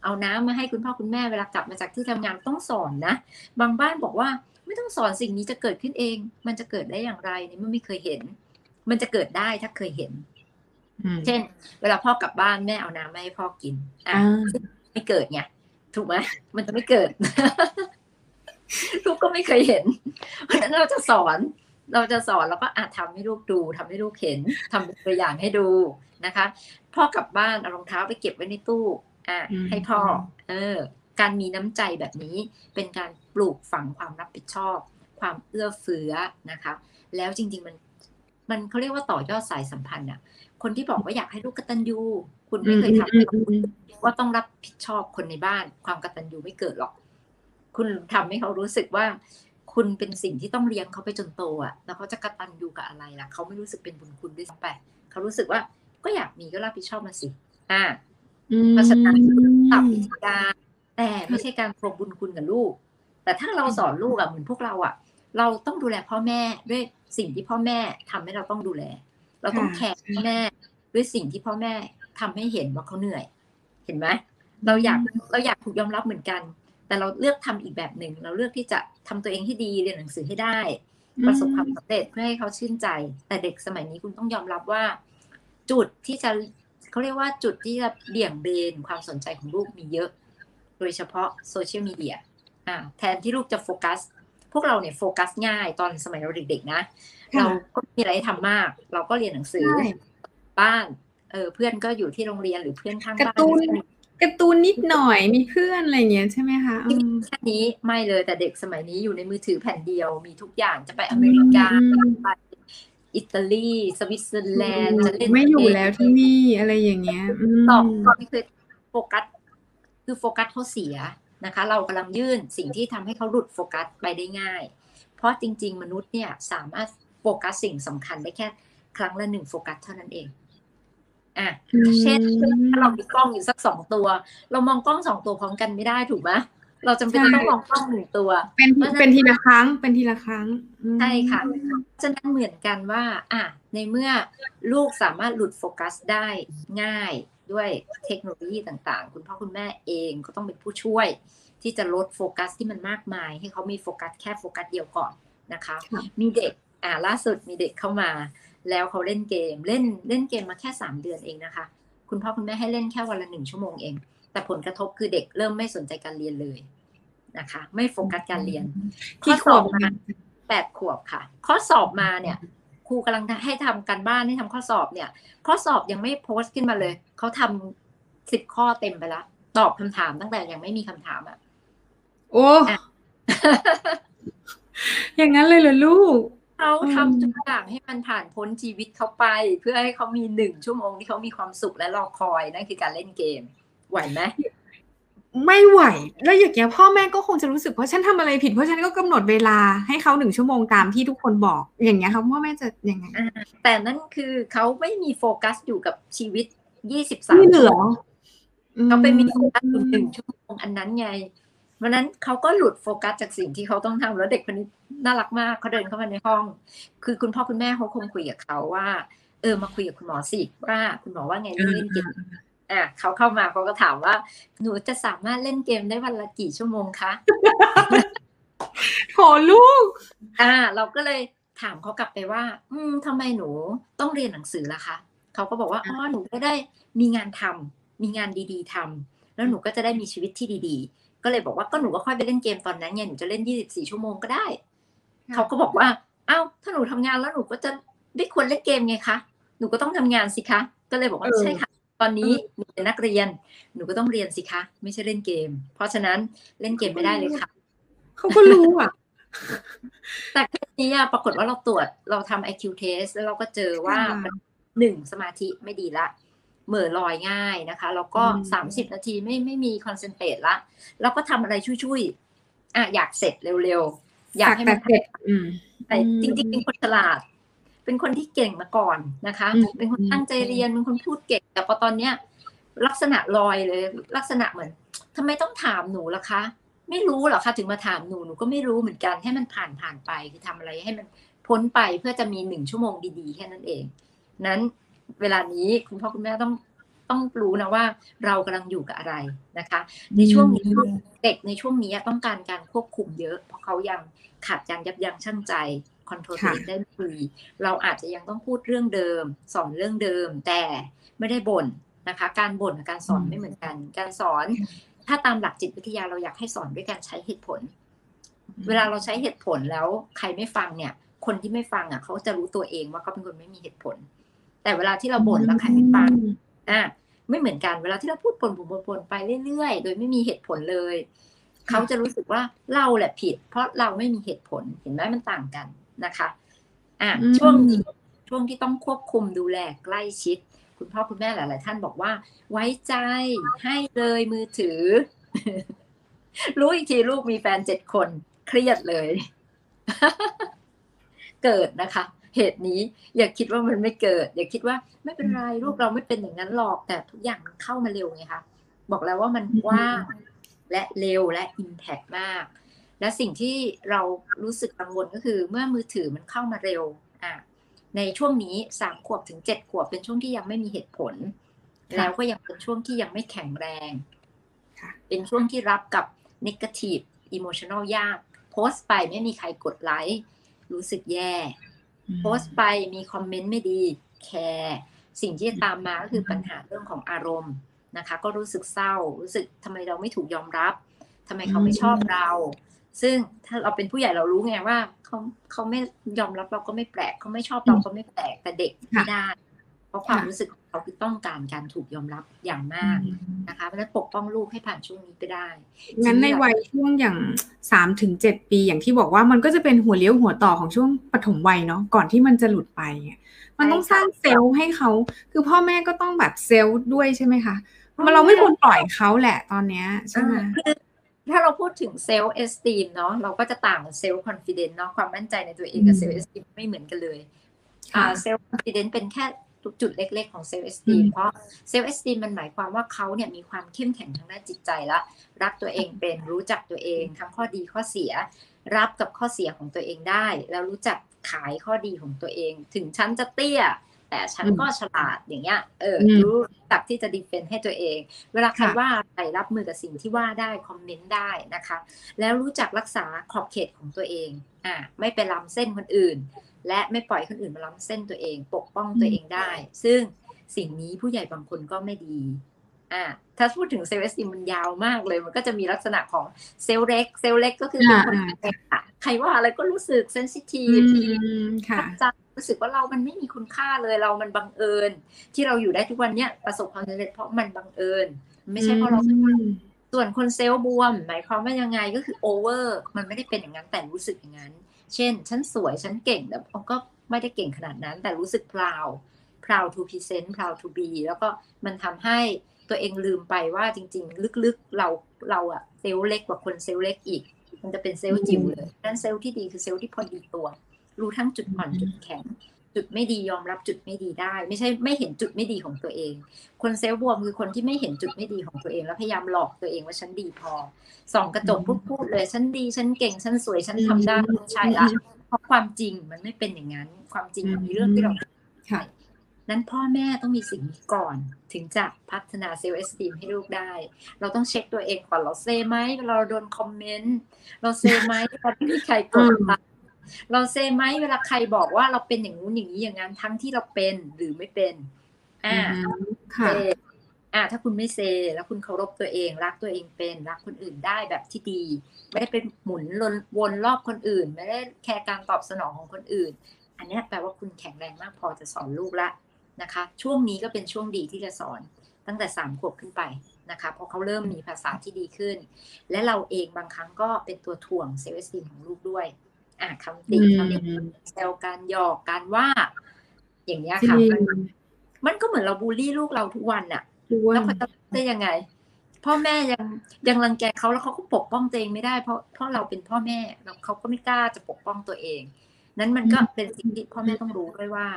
เอาน้ำมาให้คุณพ่อคุณแม่เวลากลับมาจากที่ทำงานต้องสอนนะ บางบ้านบอกว่าไม่ต้องสอนสิ่งนี้จะเกิดขึ้นเอง มันจะเกิดได้อย่างไรเนี่ยมันไม่เคยเห็น มันจะเกิดได้ถ้าเคยเห็นอืมเช่น เวลาพ่อกลับบ้านแม่เอาน้ำมาให้พ่อกิน อะอ่าซึ่งไม่เกิดไงถูกไหมมันจะไม่เกิด ลูกก็ไม่เคยเห็น เพราะฉะนั้นเราจะสอน เราจะสอนแล้วก็อาจทำให้ลูกดูทำให้ลูกเห็นทำเป็นตัวอย่างให้ดูนะคะ พ่อกลับบ้านเอารองเท้าไปเก็บไว้ในตู้ อะอืมให้พ่อ เออ การมีน้ำใจแบบนี้ เป็นการปลูกฝังความรับผิดชอบ ความเอื้อเฟื้อนะคะ แล้วจริง ๆ มัน มันเขาเรียกว่าต่อยอดสายสัมพันธ์อะ คนที่บอกว่าอยากให้ลูกกตัญญูคุณไม่เคยทำให้เขาอืมว่าต้องรับผิดชอบคนในบ้าน ความกตัญญูไม่เกิดหรอก คุณทำให้เขารู้สึกว่า คุณเป็นสิ่งที่ต้องเลี้ยงเขาไปจนโตอะแล้วเขาจะกตัญญูกับอะไรล่ะเขาไม่รู้สึกเป็นบุญคุณด้วยซ้ำไปเขารู้สึกว่าก็อยากมีก็รับผิดชอบมาสิ อ่าเพราะฉะนั้นปรับวิธีการแต่ไม่ใช่การพรมบุญคุณกับลูก แต่ถ้าเราสอนลูกอะเหมือนพวกเราอะเราต้องดูแลพ่อแม่ด้วย สิ่งที่พ่อแม่ทำให้เราต้องดูแล เราต้องแคร์พ่อแม่ด้วยสิ่งที่พ่อแม่ทำให้เห็นว่าเขาเหนื่อย เห็นไหมเราอยากเราอยากถูกยอมรับเหมือนกัน แต่เราเลือกทำอีกแบบหนึ่งเราเลือกที่จะทำตัวเองให้ดีเรียนหนังสือให้ได้ ประสบความสำเร็จเพื่อให้เขาชื่นใจ แต่เด็กสมัยนี้คุณต้องยอมรับว่า จุดที่จะเขาเรียกว่าจุดที่จะเบี่ยงเบนความสนใจของลูกมีเยอะ โดยเฉพาะโซเชียลมีเดียอ่าแทนที่ลูกจะโฟกัสพ วกเราเนี่ยโฟกัสง่ายตอนสมัยเราเด็กๆนะค่ะเราก็มีอะไรให้ทำมาก เราก็เรียนหนังสือใช่บ้านเออเพื่อนก็อยู่ที่โรงเรียนหรือเพื่อนข้างบ้านการ์ตูนการ์ตูนนิดหน่อยมีเพื่อนอะไรเงี้ยใช่ไหมคะแค่นี้ไม่เลยแต่เด็กสมัยนี้อยู่ในมือถือแผ่นเดียวมีทุกอย่างจะไปอเมริกาไปอิตาลีสวิตเซอร์แลนด์จะเล่นไม่อยู่แล้วที่นี่อะไรอย่างเงี้ยตอบไม่เคยโฟกัสคือโฟกัสเขาเสีย นะคะ เรากำลังยื่นสิ่งที่ทำให้เขาหลุดโฟกัสไปได้ง่าย เพราะจริง ๆ มนุษย์เนี่ยสามารถโฟกัสสิ่งสำคัญได้แค่ครั้งละหนึ่งโฟกัสเท่านั้นเองอะเช่นถ้าเรามีกล้องอยู่สักสองตัว เรามองกล้องสองตัวพร้อมกันไม่ได้ถูกไหมเราจำเป็นต้องมองกล้องหนึ่งตัว เป็นเป็นทีละครั้ง เป็นทีละครั้ง ใช่ค่ะ ฉะนั้นเหมือนกันว่า อะ ในเมื่อลูกสามารถหลุดโฟกัสได้ง่าย ด้วยเทคโนโลยีต่างๆ คุณพ่อคุณแม่เองก็ต้องเป็นผู้ช่วย ที่จะลดโฟกัสที่มันมากมาย ให้เขามีโฟกัสแค่โฟกัสเดียวก่อนนะคะ มีเด็กอ่าล่าสุดมีเด็กเข้ามา แล้วเขาเล่นเกมเล่นเล่นเกมมาแค่สามเดือนเองนะคะ คุณพ่อคุณแม่ให้เล่นแค่วันละหนึ่งชั่วโมงเอง แต่ผลกระทบคือเด็กเริ่มไม่สนใจการเรียนเลยนะคะ ไม่โฟกัสการเรียน ข้อสอบมาแปดขวบค่ะ ข้อสอบมาเนี่ย ครูกำลังให้ทำการบ้านให้ทำข้อสอบเนี่ย ข้อสอบยังไม่โพสต์ขึ้นมาเลย เขาทำสิบข้อเต็มไปแล้วตอบคำถามตั้งแต่ยังไม่มีคำถามอะ โอ้อย่างนั้นเลยเหรอลูกเขาทำทุกอย่างให้มันผ่านพ้นชีวิตเขาไป เพื่อให้เขามีหนึ่งชั่วโมงที่เขามีความสุขและรอคอยนั่นคือการเล่นเกม ไหวไหม ไม่ไหว แล้วอย่างเงี้ยพ่อแม่ก็คงจะรู้สึกเพราะฉันทำอะไรผิดเพราะฉันก็กำหนดเวลาให้เขาหนึ่งชั่วโมงตามที่ทุกคนบอก อย่างเงี้ยครับพ่อแม่จะยังไงแต่นั่นคือเขาไม่มีโฟกัสอยู่กับชีวิตยี่สิบสามเหลือเขาไปมีโฟกัสอยู่หนึ่งชั่วโมงอันนั้นไงวันนั้นเขาก็หลุดโฟกัสจากสิ่งที่เขาต้องทำแล้วเด็กคนนี้น่ารักมากเขาเดินเข้ามาในห้อง คือคุณพ่อคุณแม่เขาคงคุยกับเขาว่า เออมาคุยกับคุณหมอสิว่าคุณหมอว่าไงเรื่องเล่นเกม อะเขาเข้ามาเขาก็ถามว่า หนูจะสามารถเล่นเกมได้วันละกี่ชั่วโมงคะโหลูก อ่า เราก็เลยถามเขากลับไปว่า อืมทำไมหนูต้องเรียนหนังสือล่ะคะเขาก็บอกว่าอ๋อหนูก็ได้มีงานทำมีงานดีๆทำแล้วหนูก็จะได้มีชีวิตที่ดี ๆ ก็เลยบอกว่าก็หนูก็ค่อยไปเล่นเกมตอนนั้นเนี่ยหนูจะเล่นยี่สิบสี่ชั่วโมงก็ได้เขาก็บอกว่าอ้าวถ้าหนูทำงานแล้วหนูก็จะไม่ควรเล่นเกมไงคะหนูก็ต้องทำงานสิคะ ก็เลยบอกว่าใช่ค่ะ ตอนนี้หนูเป็นนักเรียน หนูก็ต้องเรียนสิคะ ไม่ใช่เล่นเกม เพราะฉะนั้นเล่นเกมไม่ได้เลยค่ะเขาก็รู้อะ แต่ทีนี้ปรากฏว่าเราตรวจเราทำ IQ test แล้วเราก็เจอว่าหนึ่งสมาธิไม่ดีละเหม่อลอยง่ายนะคะ แล้วก็สามสิบนาทีไม่ไม่มีคอนเซนเทรตละ แล้วก็ทำอะไรช่วยๆอะอยากเสร็จเร็วๆ อยากให้มันเสร็จแต่จริงๆเป็นคนฉลาด เป็นคนที่เก่งมาก่อนนะคะ เป็นคนตั้งใจเรียนเป็นคนพูดเก่ง แต่พอตอนเนี้ยลักษณะลอยเลย ลักษณะเหมือนทำไมต้องถามหนูล่ะคะ ไม่รู้หรอคะถึงมาถามหนูหนูก็ไม่รู้เหมือนกันให้มันผ่านผ่านไปคือทำอะไรให้มันพ้นไปเพื่อจะมีหนึ่งชั่วโมงดีๆแค่นั้นเอง นั้นเวลานี้คุณพ่อคุณแม่ต้องต้องรู้นะว่าเรากำลังอยู่กับอะไรนะคะ ในช่วงนี้เด็กในช่วงนี้ต้องการการควบคุมเยอะ เพราะเขายังขาดการยับยั้งชั่งใจ คอนโทรลตัวเองได้ดีเราอาจจะยังต้องพูดเรื่องเดิม สอนเรื่องเดิม แต่ไม่ได้บ่นนะคะ การบ่นกับการสอนไม่เหมือนกัน การสอน ถ้าตามหลักจิตวิทยาเราอยากให้สอนด้วยการใช้เหตุผล เวลาเราใช้เหตุผลแล้วใครไม่ฟังเนี่ย คนที่ไม่ฟังอะเขาจะรู้ตัวเองว่าเขาเป็นคนไม่มีเหตุผล แต่เวลาที่เราบ่นแล้วใครไม่ฟังอะไม่เหมือนกันเวลาที่เราพูดบ่นบ่นบ่นไปเรื่อยๆ โดยไม่มีเหตุผลเลย เขาจะรู้สึกว่าเราแหละผิด เพราะเราไม่มีเหตุผลเห็นไหมมันต่างกัน นะคะอะช่วงนี้ช่วงที่ต้องควบคุมดูแลใกล้ชิด คุณพ่อคุณแม่หลาย ๆ ท่านบอกว่า ไว้ใจให้เลยมือถือ รู้อีกทีลูกมีแฟนเจ็ดคนเครียดเลย เกิดนะคะ เหตุนี้อย่าคิดว่ามันไม่เกิด อย่าคิดว่าไม่เป็นไรลูกเราไม่เป็นอย่างนั้นหรอกแต่ทุกอย่างมันเข้ามาเร็วไงคะบอกแล้วว่ามันกว้างและเร็วและอิมแพกมาก และสิ่งที่เรารู้สึกกังวลก็คือเมื่อมือถือมันเข้ามาเร็วอะในช่วงนี้สามขวบถึงเจ็ดขวบเป็นช่วงที่ยังไม่มีเหตุผล แล้วก็ยังเป็นช่วงที่ยังไม่แข็งแรง เป็นช่วงที่รับกับ negative emotional ยาก โพสต์ไปไม่มีใครกดไลค์รู้สึกแย่ โพสต์ไปมีคอมเมนต์ไม่ดีแคร์สิ่งที่ตามมาก็คือปัญหาเรื่องของอารมณ์นะคะ ก็รู้สึกเศร้า รู้สึกทำไมเราไม่ถูกยอมรับทำไมเขาไม่ชอบเรา ซึ่งถ้าเราเป็นผู้ใหญ่เรารู้ไงว่าเขาเขาไม่ยอมรับเราก็ไม่แปลกเขาไม่ชอบเราก็ไม่แปลกแต่เด็กไม่ได้ เพราะความรู้สึกของเขาคือต้องการการถูกยอมรับอย่างมากนะคะเพราะฉะนั้นปกป้องลูกให้ผ่านช่วงนี้ไปได้งั้นในวัยช่วงอย่างสามถึงเจ็ดปีอย่างที่บอกว่ามันก็จะเป็นหัวเลี้ยวหัวต่อของช่วงปฐมวัยเนาะก่อนที่มันจะหลุดไป มันต้องสร้างเซลล์ให้เขาคือพ่อแม่ก็ต้องแบบ self ด้วยใช่ไหมคะมันเราไม่ควรปล่อยเขาแหละตอนเนี้ยใช่ไหม ถ้าเราพูดถึง self esteem เนาะเราก็จะต่าง self confidence เนาะความมั่นใจในตัวเองกับ self esteem ไม่เหมือนกันเลยอ่า self confidence เป็นแค่จุดเล็ก ๆ ของ self esteem เพราะ self esteem มันหมายความว่าเขาเนี่ยมีความเข้มแข็งทางด้านจิตใจและรักตัวเองเป็นรู้จักตัวเอง ทั้งข้อดีข้อเสีย รับกับข้อเสียของตัวเองได้ แล้วรู้จักขายข้อดีของตัวเอง ถึงฉันจะเตี้ย แต่ฉันก็ฉลาดอย่างเงี้ยเออรู้จักที่จะ defend ให้ตัวเอง เวลาใครว่าใครรับมือกับสิ่งที่ว่าได้ comment ได้นะคะ แล้วรู้จักรักษาขอบเขตของตัวเองอ่าไม่ไปล้ำเส้นคนอื่น และไม่ปล่อยคนอื่นมาล้ำเส้นตัวเอง ปกป้องตัวเองได้ ซึ่งสิ่งนี้ผู้ใหญ่บางคนก็ไม่มีอ่าถ้าพูดถึง self esteem มันยาวมากเลย มันก็จะมีลักษณะของself เล็ก self เล็กก็คือเป็นคนใครว่าอะไรก็รู้สึก sensitive ค่ะ รู้สึกว่าเรามันไม่มีคุณค่าเลยเรามันบังเอิญ ที่เราอยู่ได้ทุกวันเนี้ยประสบความสำเร็จเพราะมันบังเอิญ ไม่ใช่เพราะเราส่วนคน self บวม หมายความว่ายังไงก็คือ over มันไม่ได้เป็นอย่างนั้นแต่รู้สึกอย่างนั้น เช่น ฉันสวยฉันเก่งแต่ก็ไม่ได้เก่งขนาดนั้น แต่รู้สึก proud proud to present proud to be แล้วก็มันทำให้ตัวเองลืมไปว่าจริง ๆ ลึกๆเราเราอะ self เล็กกว่าคน self เล็กอีก มันจะเป็น self จิ๋วเลยนั้น self ที่ดีคือ self ที่พอดีตัว รู้ทั้งจุดอ่อนจุดแข็ง จุดไม่ดียอมรับจุดไม่ดีได้ ไม่ใช่ไม่เห็นจุดไม่ดีของตัวเอง คน self บวมคือคนที่ไม่เห็นจุดไม่ดีของตัวเอง แล้วพยายามหลอกตัวเองว่าฉันดีพอส่องกระจกพูดพูดเลยฉันดีฉันเก่งฉันสวยฉันทำได้ใช่ละเพราะความจริงมันไม่เป็นอย่างนั้น ความจริงมันมีเรื่องที่เราค่ะนั้นพ่อแม่ต้องมีสิ่งนี้ก่อน ถึงจะพัฒนา self esteem ให้ลูกได้ เราต้องเช็คตัวเองก่อนเราเซไหมเราโดน comment เราเซไหมเราไม่มีใครกดไล เราเซไหมเวลาใครบอกว่าเราเป็นอย่างนู้นอย่างนี้อย่างนั้นทั้งที่เราเป็นหรือไม่เป็น อ่าค่ะอ่าถ้าคุณไม่เซ แล้วคุณเคารพตัวเอง รักตัวเองเป็น รักคนอื่นได้แบบที่ดี ไม่ได้เป็นหมุนวนรอบคนอื่น ไม่ได้ care การตอบสนองของคนอื่น อันนี้แปลว่าคุณแข็งแรงมากพอจะสอนลูกละนะคะ ช่วงนี้ก็เป็นช่วงดีที่จะสอนตั้งแต่สามขวบขึ้นไปนะคะเพราะเขาเริ่มมีภาษาที่ดีขึ้น และเราเองบางครั้งก็เป็นตัวถ่วงเซลล์สติมของลูกด้วย อะคำติคำติแซวการหยอกการว่าอย่างเงี้ยค่ะมันก็เหมือนเราบูลลี่ลูกเราทุกวันอะแล้วเขาจะได้ยังไง พ่อแม่ยังยังรังแกเขาแล้วเขาก็ปกป้องตัวเองไม่ได้เพราะเพราะเราเป็นพ่อแม่แล้วเขาก็ไม่กล้าจะปกป้องตัวเอง นั้นมันก็เป็นสิ่งที่พ่อแม่ต้องรู้ด้วยว่า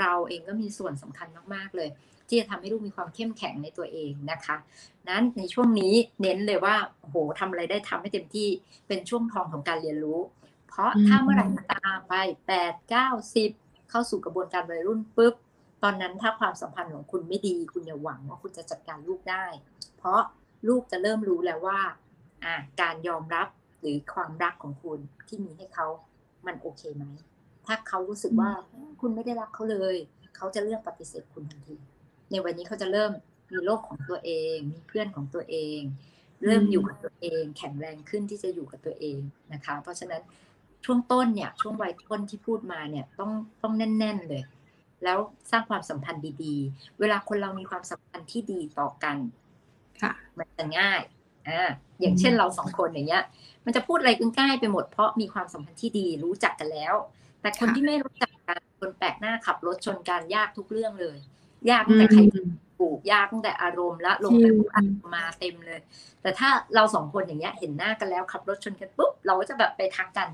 เราเองก็มีส่วนสำคัญมากๆเลย ที่จะทำให้ลูกมีความเข้มแข็งในตัวเองนะคะ นั้นในช่วงนี้เน้นเลยว่าโอ้โหทำอะไรได้ทำให้เต็มที่เป็นช่วงทองของการเรียนรู้เพ ราะถ้าเมื่อไหร่ตามไปแปดเก้าสิบเข้าสู่กระบวนการวัยรุ่นปุ๊บตอนนั้นถ้าความสัมพันธ์ของคุณไม่ดี คุณอย่าหวังว่าคุณจะจัดการลูกได้ เพราะลูกจะเริ่มรู้แล้วว่าอ่าการยอมรับหรือความรักของคุณที่มีให้เขามันโอเคไหมถ้าเขารู้สึกว่าคุณไม่ได้รักเขาเลย เขาจะเลือกปฏิเสธคุณทันที ในวันนี้เขาจะเริ่มมีโลกของตัวเอง มีเพื่อนของตัวเอง เริ่มอยู่กับตัวเอง แข็งแรงขึ้นที่จะอยู่กับตัวเองนะคะ เพราะฉะนั้น ช่วงต้นเนี่ย ช่วงวัยต้นที่พูดมาเนี่ยต้องต้องแน่น ๆ เลย แล้วสร้างความสัมพันธ์ดีๆ เวลาคนเรามีความสัมพันธ์ที่ดีต่อกัน ค่ะ มันจะง่ายอ่าอย่างเช่นเราสองคนอย่างเงี้ย มันจะพูดอะไรก็ง่ายไปหมดเพราะมีความสัมพันธ์ที่ดีรู้จักกันแล้ว แต่คนที่ไม่รู้จักกันคนแปลกหน้าขับรถชนกันยากทุกเรื่องเลย ยากตั้งแต่ใครปลูกยากตั้งแต่อารมณ์ละลงไปอันมาเต็มเลย แต่ถ้าเราสองคนอย่างเงี้ยเห็นหน้ากันแล้วขับรถชนกันปุ๊บเราก็จะแบบไปทักกัน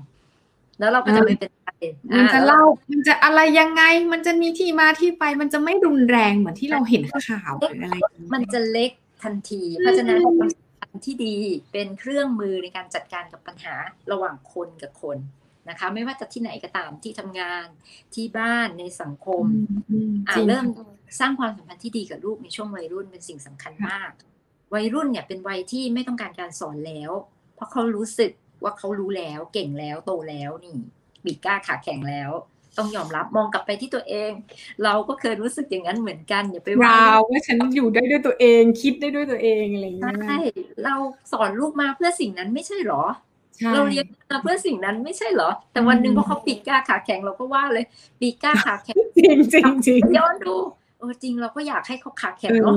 แล้วเราก็จะไม่เป็นไรมันจะเล่ามันจะอะไรยังไง มันจะมีที่มาที่ไป มันจะไม่รุนแรงเหมือนที่เราเห็นข่าวหรืออะไร มันจะเล็กทันที เพราะฉะนั้นความสัมพันธ์ที่ดีเป็นเครื่องมือในการจัดการกับปัญหาระหว่างคนกับคนนะคะ ไม่ว่าจะที่ไหนก็ตามที่ทำงานที่บ้านในสังคมอ่าเริ่มสร้างความสัมพันธ์ที่ดีกับลูกในช่วงวัยรุ่นเป็นสิ่งสำคัญมาก วัยรุ่นเนี่ยเป็นวัยที่ไม่ต้องการการสอนแล้ว เพราะเขารู้สึก ว่าเขารู้แล้วเก่งแล้วโตแล้วนี่บีกล้าขาแข็งแล้ว ต้องยอมรับมองกลับไปที่ตัวเอง เราก็เคยรู้สึกอย่างนั้นเหมือนกันอย่าไปว่าว่าฉันอยู่ได้ด้วยตัวเอง คิดได้ด้วยตัวเองอะไรอย่างเงี้ยใช่เราสอนลูกมาเพื่อสิ่งนั้นไม่ใช่หรอเราเรียนมาเพื่อสิ่งนั้นไม่ใช่เหรอ แต่วันหนึ่งพอเขาปีกล้าขาแข็งเราก็ว่าเลยปีกล้าขาแข็งจริงจริงจริงย้อนดูเออจริงเราก็อยากให้เขาขาแข็งเนาะ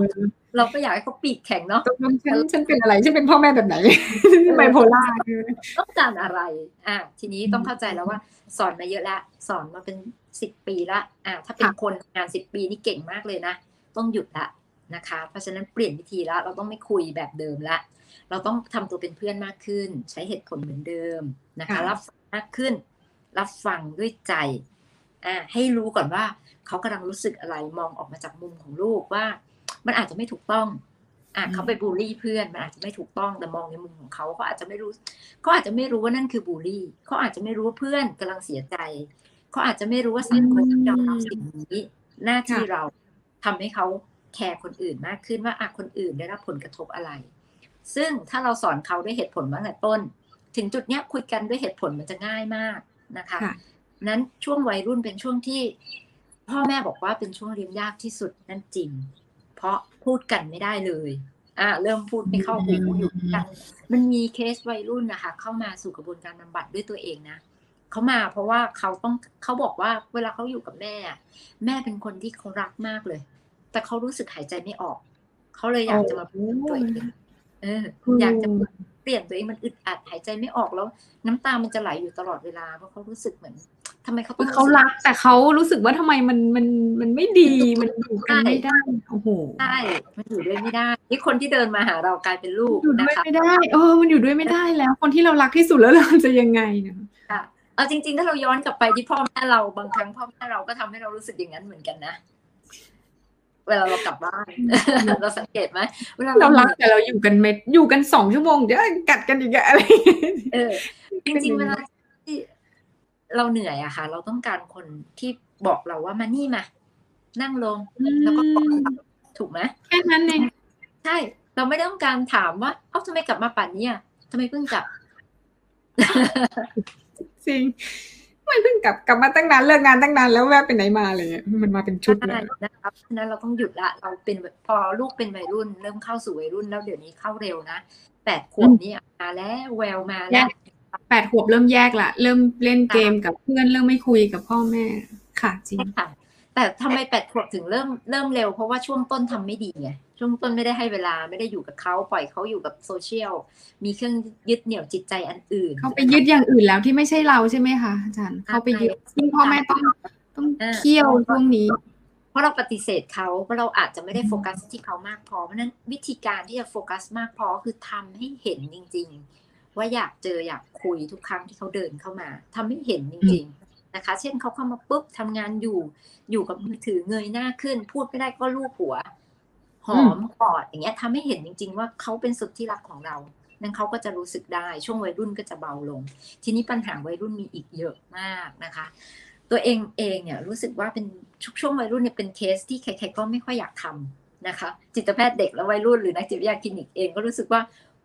เราก็อยากให้เขาปีกแข็งเนาะตกลงฉันฉันเป็นอะไรฉันเป็นพ่อแม่แบบไหนไบโพล่าต้องการอะไร อะทีนี้ต้องเข้าใจแล้วว่า สอนมาเยอะแล้วสอนมาเป็นสิบปีละอะถ้าเป็นคนงานสิบปีนี่เก่งมากเลยนะ ต้องหยุดละนะคะ เพราะฉะนั้นเปลี่ยนวิธีแล้วเราต้องไม่คุยแบบเดิมละ เราต้องทำตัวเป็นเพื่อนมากขึ้น ใช้เหตุผลเหมือนเดิมนะคะ รับฟังมากขึ้น รับฟังด้วยใจอ่าให้รู้ก่อนว่าเขากำลังรู้สึกอะไรมองออกมาจากมุมของลูกว่า มันอาจจะไม่ถูกต้องอ่าเขาไปบูลลี่เพื่อนมันอาจจะไม่ถูกต้องแต่มองในมุมของเขาเขาอาจจะไม่รู้เขาอาจจะไม่รู้ว่านั่นคือบูลลี่เขาอาจจะไม่รู้ว่าเพื่อนกำลังเสียใจเขาอาจจะไม่รู้ว่าสังคมยอมรับสิ่งนี้ หน้าที่เราทำให้เขาแคร์คนอื่นมากขึ้นว่าอะคนอื่นได้รับผลกระทบอะไร ซึ่งถ้าเราสอนเขาด้วยเหตุผลมาตั้งแต่ต้น ถึงจุดเนี้ยคุยกันด้วยเหตุผลมันจะง่ายมากนะคะนั้นช่วงวัยรุ่นเป็นช่วงที่ พ่อแม่บอกว่าเป็นช่วงเรียนยากที่สุดนั่นจริง เพราะพูดกันไม่ได้เลยอ่าเริ่มพูดไม่เข้าหูอยู่กันมันมีเคสวัยรุ่นนะคะ เข้ามาสู่กระบวนการบำบัดด้วยตัวเองนะเขามาเพราะว่าเขาต้องเขาบอกว่าเวลาเขาอยู่กับแม่ แม่เป็นคนที่เขารักมากเลย แต่เขารู้สึกหายใจไม่ออก เขาเลยอยากจะมาเปลี่ยนตัวเองเอออยากจะเปลี่ยนตัวเองมันอึดอัดหายใจไม่ออกแล้ว น้ำตามันจะไหลอยู่ตลอดเวลาเพราะเขารู้สึกเหมือน ทำไมเขาต้องเขารัก แต่เขารู้สึกว่าทำไมมันมันมันไม่ดีมันอยู่กันไม่ได้โอ้โหใช่มันอยู่ด้วยไม่ได้ นี่คนที่เดินมาหาเรากลายเป็นลูกอยู่ด้วยไม่ได้เออมันอยู่ด้วยไม่ได้แล้ว คนที่เรารักที่สุดแล้วเราจะยังไงเนี่ยเอาจริง ๆ ถ้าเราย้อนกลับไปที่พ่อแม่เราบางครั้งพ่อแม่เราก็ทำให้เรารู้สึกอย่างนั้นเหมือนกันนะเวลาเรากลับบ้านเราสังเกตไหมเวลาเรารักแต่เราอยู่กันเม็ดอยู่กันสองชั่วโมงเดี๋ยวกัดกันอีกอะไรเออจริงๆเวลาที่ เราเหนื่อยอะค่ะ เราต้องการคนที่บอกเราว่ามานี่มา นั่งลงแล้วก็ถูกไหมแค่นั้นเองใช่ เราไม่ต้องการถามว่าเอ้าทำไมกลับมาป่านนี้อะทำไมเพิ่งกลับจริงมันเพิ่งกลับกลับมาตั้งนานเลิกงานตั้งนานแล้วแวะไปไหนมาเลยมันมาเป็นชุดเลยนะครับนั้นเราต้องหยุดละ เราเป็นพอลูกเป็นวัยรุ่น เริ่มเข้าสู่วัยรุ่นแล้วเดี๋ยวนี้เข้าเร็วนะแปดขวบนี่มาแล้วแววมาแล้ว แปดขวบเริ่มแยกละเริ่มเล่นเกมกับเพื่อนเริ่มไม่คุยกับพ่อแม่ค่ะจริงค่ะ แต่ทำไมแปดขวบถึงเริ่มเริ่มเร็วเพราะว่าช่วงต้นทำไม่ดีไงช่วงต้นไม่ได้ให้เวลาไม่ได้อยู่กับเขาปล่อยเขาอยู่กับโซเชียลมีเครื่องยึดเหนี่ยวจิตใจอันอื่น เขาไปยึดอย่างอื่นแล้วที่ไม่ใช่เราใช่ไหมคะอาจารย์เขาไปยึดซึ่งพ่อแม่ต้องต้องเคี่ยวช่วงนี้ เพราะเราปฏิเสธเขาเพราะเราอาจจะไม่ได้โฟกัสที่เขามากพอเพราะนั้นวิธีการที่จะโฟกัสมากพอคือทำให้เห็นจริง ๆ ว่าอยากเจออยากคุยทุกครั้งที่เขาเดินเข้ามาทำให้เห็นจริง ๆนะคะ เช่นเขาเข้ามาปุ๊บทำงานอยู่อยู่กับมือถือเงยหน้าขึ้น พูดไม่ได้ก็ลูบหัว หอมกอดอย่างเงี้ยทำให้เห็นจริง ๆ ว่าเขาเป็นสุดที่รักของเรานั้นเขาก็จะรู้สึกได้ช่วงวัยรุ่นก็จะเบาลง ทีนี้ปัญหาวัยรุ่นมีอีกเยอะมากนะคะ ตัวเองเองเนี่ยรู้สึกว่าเป็นช่วงวัยรุ่นเนี่ยเป็นเคสที่ใครๆก็ไม่ค่อยอยากทำนะคะ จิตแพทย์เด็กและวัยรุ่นหรือนักจิตวิทยาคลินิกเองก็รู้สึกว่า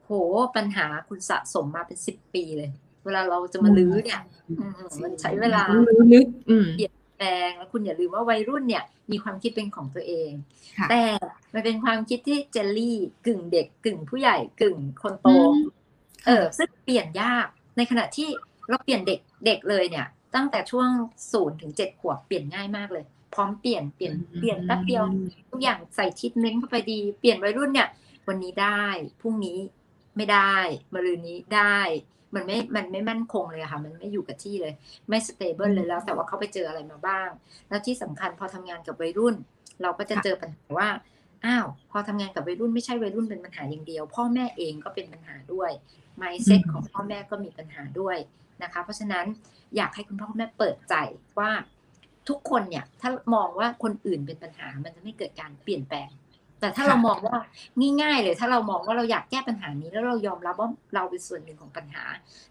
โหปัญหาคุณสะสมมาเป็นสิบปีเลย เวลาเราจะมาลื้อเนี่ยมันใช้เวลาลึกเปลี่ยนแปลงแล้วคุณอย่าลืมว่าวัยรุ่นเนี่ย มีความคิดเป็นของตัวเอง แต่มันเป็นความคิดที่เจลลี่กึ่งเด็กกึ่งผู้ใหญ่กึ่งคนโตเออซึ่งเปลี่ยนยากในขณะที่เราเปลี่ยนเด็กเด็กเลยเนี่ย ตั้งแต่ช่วงศูนย์ถึงเจ็ดขวบเปลี่ยนง่ายมากเลย พร้อมเปลี่ยนเปลี่ยนเปลี่ยนแป๊บเดียวทุกอย่างใส่ทิศเม้นเข้าไปดี เปลี่ยนวัยรุ่นเนี่ย วันนี้ได้พรุ่งนี้ ไม่ได้มะรืนนี้ได้ มันไม่มันไม่มั่นคงเลยค่ะ มันไม่อยู่กับที่เลย ไม่ stable เลยแล้ว แต่ว่าเขาไปเจออะไรมาบ้าง แล้วที่สำคัญพอทำงานกับวัยรุ่น เราก็จะเจอปัญหาว่าอ้าวพอทำงานกับวัยรุ่นไม่ใช่วัยรุ่นเป็นปัญหาอย่างเดียว พ่อแม่เองก็เป็นปัญหาด้วย mindset ของพ่อแม่ก็มีปัญหาด้วยนะคะ เพราะฉะนั้นอยากให้คุณพ่อคุณแม่เปิดใจว่าทุกคนเนี่ยถ้ามองว่าคนอื่นเป็นปัญหามันจะไม่เกิดการเปลี่ยนแปลง แต่ถ้าเรามองว่าง่ายๆเลยถ้าเรามองว่าเราอยากแก้ปัญหานี้ แล้วเรายอมรับว่าเราเป็นส่วนหนึ่งของปัญหา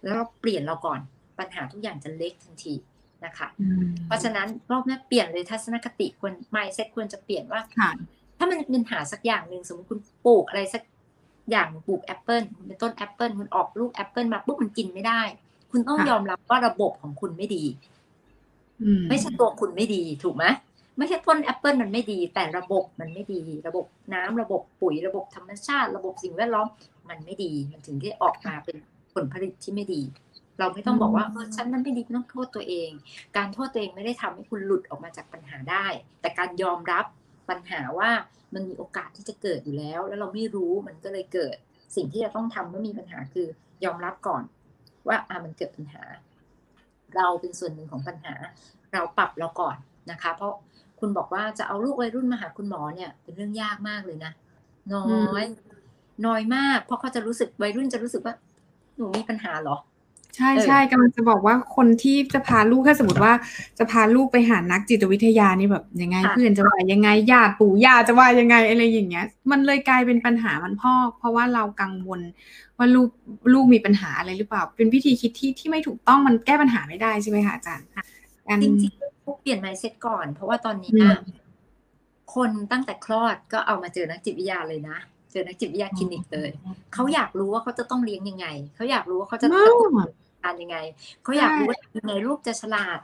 แล้วเราเปลี่ยนเราก่อนปัญหาทุกอย่างจะเล็กทันทีนะคะ เพราะฉะนั้นรอบนี้เปลี่ยนเลยทัศนคติควรไม่เซ็ตควรจะเปลี่ยนว่าถ้ามันเป็นปัญหาสักอย่างหนึ่งสมมติคุณปลูกอะไรสักอย่างปลูกแอปเปิลเป็นต้นแอปเปิลคุณออกลูกแอปเปิลมาปุ๊บมันกินไม่ได้ คุณต้องยอมรับว่าระบบของคุณไม่ดี ไม่ใช่ตัวคุณไม่ดีถูกไหม ไม่ใช่ต้นแอปเปิลมันไม่ดี แต่ระบบมันไม่ดี ระบบน้ำระบบปุ๋ยระบบธรรมชาติ ระบบสิ่งแวดล้อมมันไม่ดี มันถึงได้ออกมาเป็นผลผลิตที่ไม่ดี เราไม่ต้องบอกว่าเออฉันมันไม่ดีต้องโทษตัวเอง การโทษตัวเองไม่ได้ทำให้คุณหลุดออกมาจากปัญหาได้ แต่การยอมรับปปัญหาว่ามันมีโอกาสที่จะเกิดอยู่แล้ว แล้วเราไม่รู้มันก็เลยเกิด สิ่งที่จะต้องทำเมื่อมีปัญหาคือยอมรับก่อน ว่าอ่ามันเกิดปัญหา เราเป็นส่วนหนึ่งของปัญหา เราปรับเราก่อนนะคะ เพราะ คุณบอกว่าจะเอาลูกวัยรุ่นมาหาคุณหมอเนี่ย เป็นเรื่องยากมากเลยนะน้อย น้อยมาก เพราะเขาจะรู้สึกวัยรุ่นจะรู้สึกว่า หนูมีปัญหาเหรอ ใช่ใช่กำลังจะบอกว่าคนที่จะพาลูกถ้าสมมติว่าจะพาลูกไปหานักจิตวิทยานี่แบบยังไงเพื่อนจะว่ายังไงญาติปู่ย่าจะว่ายังไงอะไรอย่างเงี้ย มันเลยกลายเป็นปัญหามันพ่อเพราะว่าเรากังวลว่าลูกลูกมีปัญหาอะไรหรือเปล่า เป็นวิธีคิดที่ที่ไม่ถูกต้องมันแก้ปัญหาไม่ได้ใช่ไหมคะอาจารย์จริงๆ เปลี่ยน mindset ก่อน เพราะว่าตอนนี้คนตั้งแต่คลอดก็เอามาเจอนักจิตวิทยาเลยนะ เจอนักจิตวิทยาคลินิกเลย เขาอยากรู้ว่าเขาจะต้องเลี้ยงยังไง เขาอยากรู้ว่าเขาจะต้องการยังไง เขาอยากรู้ว่ายังไงลูกจะฉลาด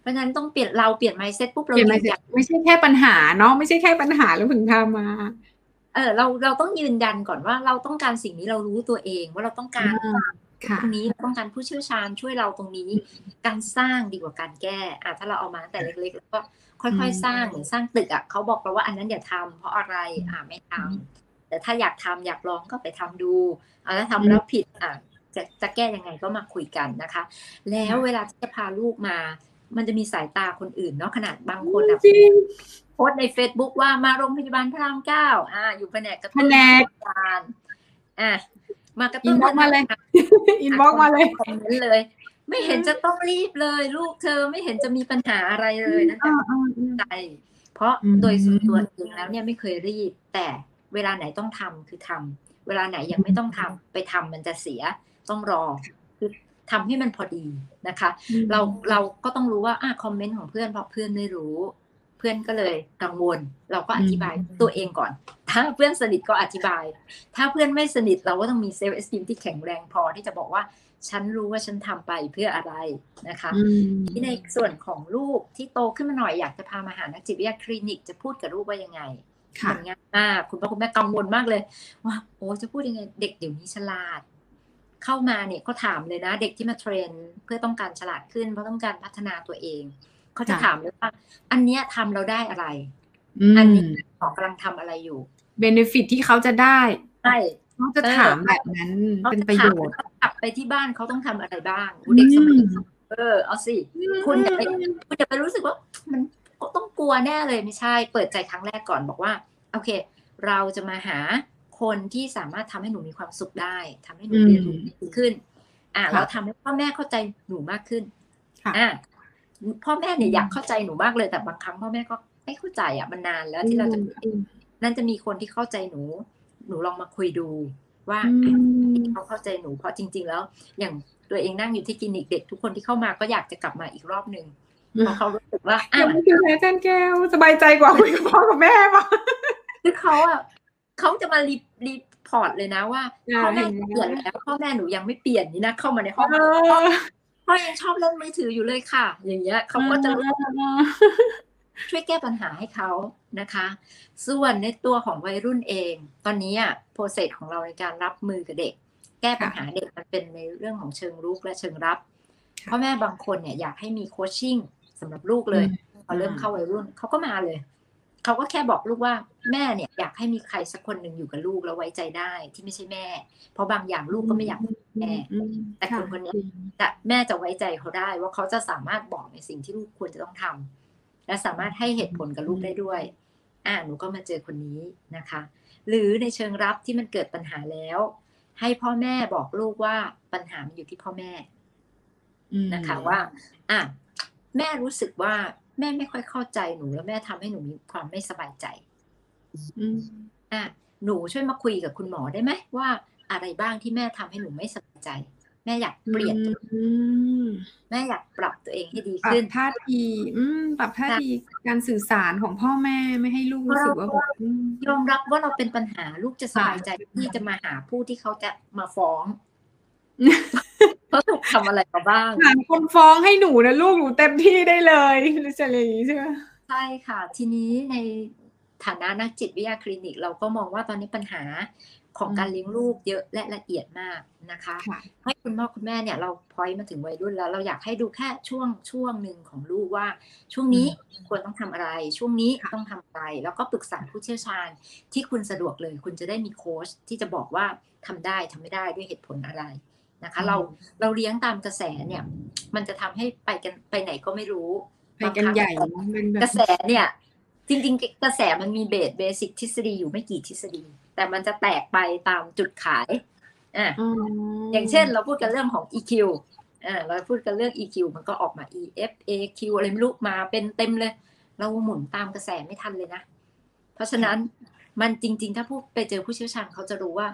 เพราะฉะนั้นต้องเปลี่ยนเราเปลี่ยน mindset ปุ๊บเราเปลี่ยน mindset ไม่ใช่แค่ปัญหาเนาะไม่ใช่แค่ปัญหาแล้วถึงทำมา เออเราเราต้องยืนยันก่อนว่าเราต้องการสิ่งนี้เรารู้ตัวเองว่าเราต้องการ ตรงนี้เราต้องการผู้เชี่ยวชาญช่วยเราตรงนี้ การสร้างดีกว่าการแก้อะถ้าเราเอามาแต่เล็กๆแล้วก็ค่อยๆ สร้างเหมือนสร้างตึกอะเขาบอกเราว่าอันนั้นอย่าทำเพราะอะไรอ่าไม่ทำแต่ถ้าอยากทำอยากลองก็ไปทำดูอ่าถ้าทำแล้วผิดอะจะจะแก้ยังไงก็มาคุยกันนะคะ แล้วเวลาที่จะพาลูกมา มันจะมีสายตาคนอื่นเนาะขนาดบางคนอะโพสใน Facebook ว่ามาโรงพยาบาลพระรามเก้าอ่าอยู่แผนกกระตุ้นการอะ มากระตุ้นมาเลยอินบ็อกมาเลยคอมเมนต์เลย ไม่เห็นจะต้องรีบเลย ลูกเธอไม่เห็นจะมีปัญหาอะไรเลยนะคะใจเพราะโดยส่วนตัวเองแล้วเนี่ยไม่เคยรีบ แต่เวลาไหนต้องทำคือทำเวลาไหนยังไม่ต้องทำไปทำมันจะเสียต้องรอคือทำให้มันพอดีนะคะ เราเราก็ต้องรู้ว่าอะคอมเมนต์ของเพื่อนเพราะเพื่อนไม่รู้ เพื่อนก็เลยกังวล เราก็อธิบายตัวเองก่อน ถ้าเพื่อนสนิทก็อธิบาย ถ้าเพื่อนไม่สนิทเราก็ต้องมีเซลล์เอสติมที่แข็งแรงพอที่จะบอกว่าฉันรู้ว่าฉันทำไปเพื่ออะไรนะคะที่ในส่วนของลูกที่โตขึ้นมาหน่อยอยากจะพามาหานักจิตวิทยาคลินิกจะพูดกับลูกว่ายังไงมันง่ายมากคุณพ่อคุณแม่กังวลมากเลย ว่าโอ้จะพูดยังไงเด็กเดี๋ยวนี้ฉลาด เข้ามาเนี่ยเขาถามเลยนะ เด็กที่มา train เพื่อต้องการฉลาดขึ้น เพราะต้องการพัฒนาตัวเองเขาจะถามเลยว่า อันเนี้ยทำเราได้อะไร อันนี้หมอกำลังทำอะไรอยู่ benefit ที่เขาจะได้ใช่เขาจะถามแบบนั้นเป็นประโยชน์กลับไปที่บ้านเขาต้องทำอะไรบ้างเด็กสมัยเออเอาสิคุณจะไปคุณจะไปรู้สึกว่า มันต้องกลัวแน่เลยไม่ใช่ เปิดใจครั้งแรกก่อนบอกว่า โอเค เราจะมาหาคนที่สามารถทำให้หนูมีความสุขได้ทำให้หนูเรียนรู้ดีขึ้น อ่าเราทำให้พ่อแม่เข้าใจหนูมากขึ้นอ่าพ่อแม่เนี่ยอยากเข้าใจหนูมากเลยแต่บางครั้งพ่อแม่ก็ไม่เข้าใจอะมันนานแล้วที่เราจะ นั่นจะมีคนที่เข้าใจหนู หนูลองมาคุยดูว่าเขาเข้าใจหนูเพราะจริง ๆ แล้ว อย่างตัวเองนั่งอยู่ที่คลินิกเด็กทุกคนที่เข้ามาก็อยากจะกลับมาอีกรอบหนึ่งเพราะเขารู้สึกว่าอ่าคือแม่จันแก้วสบายใจกว่าคุยกับพ่อกับแม่ป่ะคือเขาอะเขาจะมา re report เลยนะว่าพ่อแม่เปลี่ยนแล้วพ่อแม่หนูยังไม่เปลี่ยนนี่นะเข้ามาในห้องพ่อยังชอบเล่นมือถืออยู่เลยค่ะ อย่างเงี้ยเขาก็จะ ช่วยแก้ปัญหาให้เขานะคะ ส่วนในตัวของวัยรุ่นเอง ตอนนี้อะโปรเซสของเราในการรับมือกับเด็ก แก้ปัญหาเด็กมันเป็นในเรื่องของเชิงรุกและเชิงรับพ่อแม่บางคนเนี่ยอยากให้มีโคชชิ่งสำหรับลูกเลยพอเริ่มเข้าวัยรุ่นเขาก็มาเลยเขาก็แค่บอกลูกว่าแม่เนี่ยอยากให้มีใครสักคนหนึ่งอยู่กับลูกแล้วไว้ใจได้ที่ไม่ใช่แม่ เพราะบางอย่างลูกก็ไม่อยากแม่แต่คนคนนี้แต่แม่จะไว้ใจเขาได้ว่าเขาจะสามารถบอกในสิ่งที่ลูกควรจะต้องทำ และสามารถให้เหตุผลกับลูกได้ด้วย อ่าหนูก็มาเจอคนนี้นะคะ หรือในเชิงรับที่มันเกิดปัญหาแล้ว ให้พ่อแม่บอกลูกว่าปัญหามันอยู่ที่พ่อแม่นะคะว่า อะแม่รู้สึกว่าแม่ไม่ค่อยเข้าใจหนูแล้วแม่ทำให้หนูมีความไม่สบายใจอะหนูช่วยมาคุยกับคุณหมอได้ไหมว่าอะไรบ้างที่แม่ทำให้หนูไม่สบายใจ แม่อยากเปลี่ยนแม่อยากปรับตัวเองให้ดีขึ้นท่าทีอืมปรับท่าทีการสื่อสารของพ่อแม่ไม่ให้ลูกรู้สึกว่าแบบยอมรับว่าเราเป็นปัญหาลูกจะสบายใจที่จะมาหาผู้ที่เขาจะมาฟ้องเขาถูกทำอะไรมาบ้างหาคนฟ้องให้หนูนะลูกหนูเต็มที่ได้เลยจะอะไรอย่างนี้ใช่ไหมใช่ค่ะ ทีนี้ในฐานะนักจิตวิทยาคลินิก เราก็มองว่าตอนนี้ปัญหา ของการเลี้ยงลูกเยอะและละเอียดมากนะคะค่ะให้คุณพ่อคุณแม่เนี่ยเราพอยมาถึงวัยรุ่นแล้วเราอยากให้ดูแค่ช่วงช่วงหนึ่งของลูกว่า ช่วงนี้ควรต้องทำอะไร ช่วงนี้ค่ะต้องทำอะไร แล้วก็ปรึกษาผู้เชี่ยวชาญที่คุณสะดวกเลย คุณจะได้มีโค้ชที่จะบอกว่าทำได้ทำไม่ได้ด้วยเหตุผลอะไรนะคะ เราเราเลี้ยงตามกระแสเนี่ย มันจะทำให้ไปกันไปไหนก็ไม่รู้ไปกันใหญ่เนอะมันแบบกระแสเนี่ย จริงๆ กระแสมันมีเบสเบสิกทฤษฎีอยู่ไม่กี่ทฤษฎี แต่มันจะแตกไปตามจุดขายอะอ๋อออย่างเช่นเราพูดกันเรื่องของ EQ อ่าเราพูดกันเรื่อง EQ มันก็ออกมา EF AQ อะไรไม่รู้มาเป็นเต็มเลย เราหมุนตามกระแสไม่ทันเลยนะ เพราะฉะนั้นมันจริง ๆ ถ้าพูดไปเจอผู้เชี่ยวชาญเขาจะรู้ว่า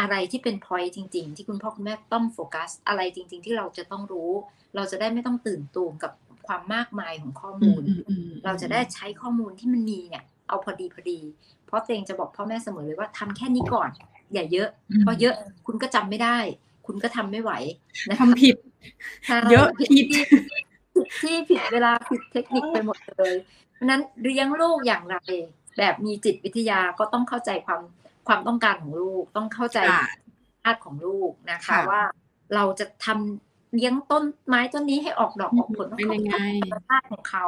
อะไรที่เป็น point จริง ๆ ที่คุณพ่อคุณแม่ต้องโฟกัส อะไรจริง ๆ ที่เราจะต้องรู้ เราจะได้ไม่ต้องตื่นตูมกับ ความมากมายของข้ออืมูมลอืมอืมเราจะได้ใช้ข้อมูลที่มันมีเนี่ย เอาพอดีพอดี เพราะเตงจะบอกพ่อแม่เสมอเลยว่าทำแค่นี้ก่อน อย่าเยอะเพราะเยอะคุณก็จำไม่ได้ คุณก็ทำไม่ไหวนะคะทำผิดใช่เยอะผิดที่ที่ผิดเวลาผิดเทคนิคไปหมดเลยเพราะฉะนั้นเลี้ยงลูกอย่างไร แบบมีจิตวิทยาก็ต้องเข้าใจความความต้องการของลูก ต้องเข้าใจค่ะธาตุของลูกนะคะค่ะว่าเราจะทำ เลี้ยงต้นไม้ต้นนี้ให้ออกดอกออกผลเป็นยังไงธรรมชาติของเขา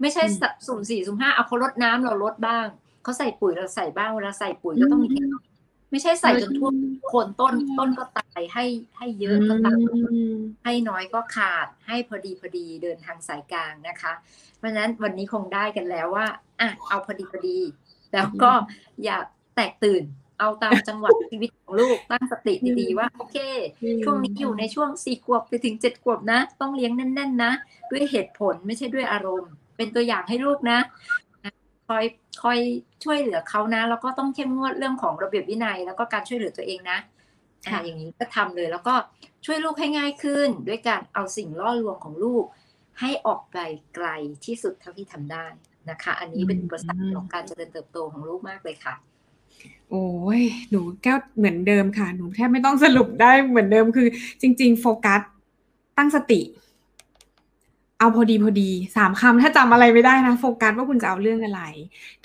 ไม่ใช่อืมสับสุ่มสี่สุ่มห้าเอาเขาลดน้ำเราลดบ้างเขาใส่ปุ๋ยเราใส่บ้างเวลาใส่ปุ๋ยก็ต้องมีเทคนิคไม่ใช่ใส่จนทั่วโคนต้นต้นก็ตายให้ให้เยอะก็ตายอืมให้น้อยก็ขาดให้พอดีพอดีเดินทางสายกลางนะคะ เพราะฉะนั้นวันนี้คงได้กันแล้วว่าอะเอาพอดีพอดี แล้วก็อย่าแตกตื่น เอาตามจังหวะชีวิตของลูกตั้งสติดีๆว่าโอเค ช่วงนี้อยู่ในช่วงสี่ขวบไปถึงเจ็ดขวบนะ ต้องเลี้ยงแน่น ๆ นะ ด้วยเหตุผลไม่ใช่ด้วยอารมณ์ เป็นตัวอย่างให้ลูกนะคอยคอยช่วยเหลือเขานะ แล้วก็ต้องเข้มงวดเรื่องของระเบียบวินัย แล้วก็การช่วยเหลือตัวเองนะอ่าค่ะอย่างนี้ก็ทำเลย แล้วก็ช่วยลูกให้ง่ายขึ้น ด้วยการเอาสิ่งล่อลวงของลูก ให้ออกไปไกลที่สุดเท่าที่ทำได้นะคะ อันนี้เป็นอุปสรรคของการเจริญเติบโตของลูกมากเลยค่ะ โอ้ยหนูแก้วเหมือนเดิมค่ะ หนูแทบไม่ต้องสรุปได้เหมือนเดิมคือ จริง ๆ โฟกัส ตั้งสติ เอาพอดีพอดีสามคำถ้าจำอะไรไม่ได้นะ โฟกัสว่าคุณจะเอาเรื่องอะไร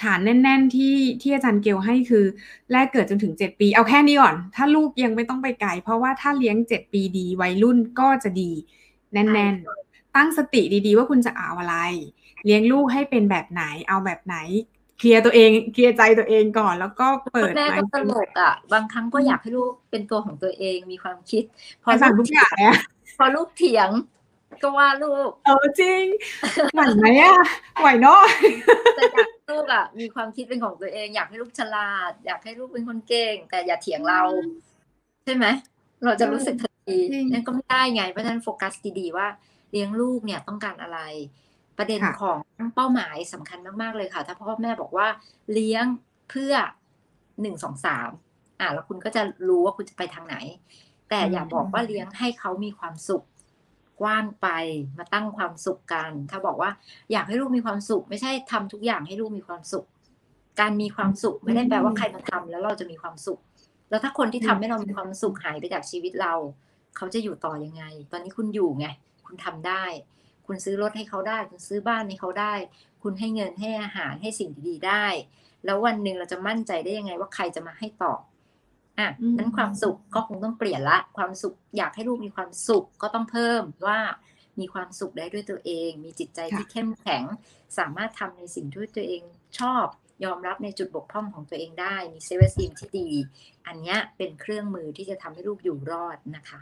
ฐานแน่น ๆ ที่ที่อาจารย์เกลให้คือ แรกเกิดจนถึงเจ็ดปี เอาแค่นี้ก่อน ถ้าลูกยังไม่ต้องไปไกล เพราะว่าถ้าเลี้ยงเจ็ดปีดีวัยรุ่นก็จะดี แน่น ๆ ตั้งสติดีๆ ว่าคุณจะเอาอะไร เลี้ยงลูกให้เป็นแบบไหน เอาแบบไหน เคลียร์ตัวเองเคลียร์ใจตัวเองก่อน แล้วก็เปิดแม่ก็ไมตลกอะ บางครั้งก็อยากให้ลูกเป็นตัวของตัวเองมีความคิด พอไปลูสั่งกทุกอย่างเลยอะพอลูกเถียง ก็ว่าลูก เออจริงไหวไหมอะไหวเนาะแต่อยากให้ลูกอะ มีความคิดเป็นของตัวเอง อยากให้ลูกฉลาด อยากให้ลูกเป็นคนเก่ง แต่อย่าเถียงเรา ใช่ไหมเราจะรู้สึกทันทีจริงนั่นก็ไม่ได้ไงเพราะฉะนั้นโฟกัสดีๆว่าเลี้ยงลูกเนี่ยต้องการอะไร ประเด็นค่ะของเป้าหมายสำคัญมากๆเลยค่ะ ถ้าพ่อแม่บอกว่าเลี้ยงเพื่อหนึ่งสองสามอะแล้วคุณก็จะรู้ว่าคุณจะไปทางไหน แต่อย่าบอกว่าเลี้ยงให้เขามีความสุขกว้างไปมาตั้งความสุขกัน ถ้าบอกว่าอยากให้ลูกมีความสุข ไม่ใช่ทำทุกอย่างให้ลูกมีความสุข การมีความสุขไม่ได้แปลว่าใครมาทำแล้วเราจะมีความสุข แล้วถ้าคนที่ทำให้เรามีความสุขหายไปจากชีวิตเรา เขาจะอยู่ต่อยังไง ตอนนี้คุณอยู่ไง คุณทำได้ คุณซื้อรถให้เขาได้ คุณซื้อบ้านให้เขาได้ คุณให้เงินให้อาหารให้สิ่งดีๆได้ แล้ววันหนึ่งเราจะมั่นใจได้ยังไงว่าใครจะมาให้ต่ออะอืมนั้นความสุขก็คงต้องเปลี่ยนละ ความสุขอยากให้ลูกมีความสุขก็ต้องเพิ่มว่ามีความสุขได้ด้วยตัวเอง มีจิตใจที่เข้มแข็ง สามารถทำในสิ่งที่ตัวเองชอบ ยอมรับในจุดบกพร่องของตัวเองได้ มีเซลล์ซีมที่ดี อันเนี้ยเป็นเครื่องมือที่จะทำให้ลูกอยู่รอดนะคะ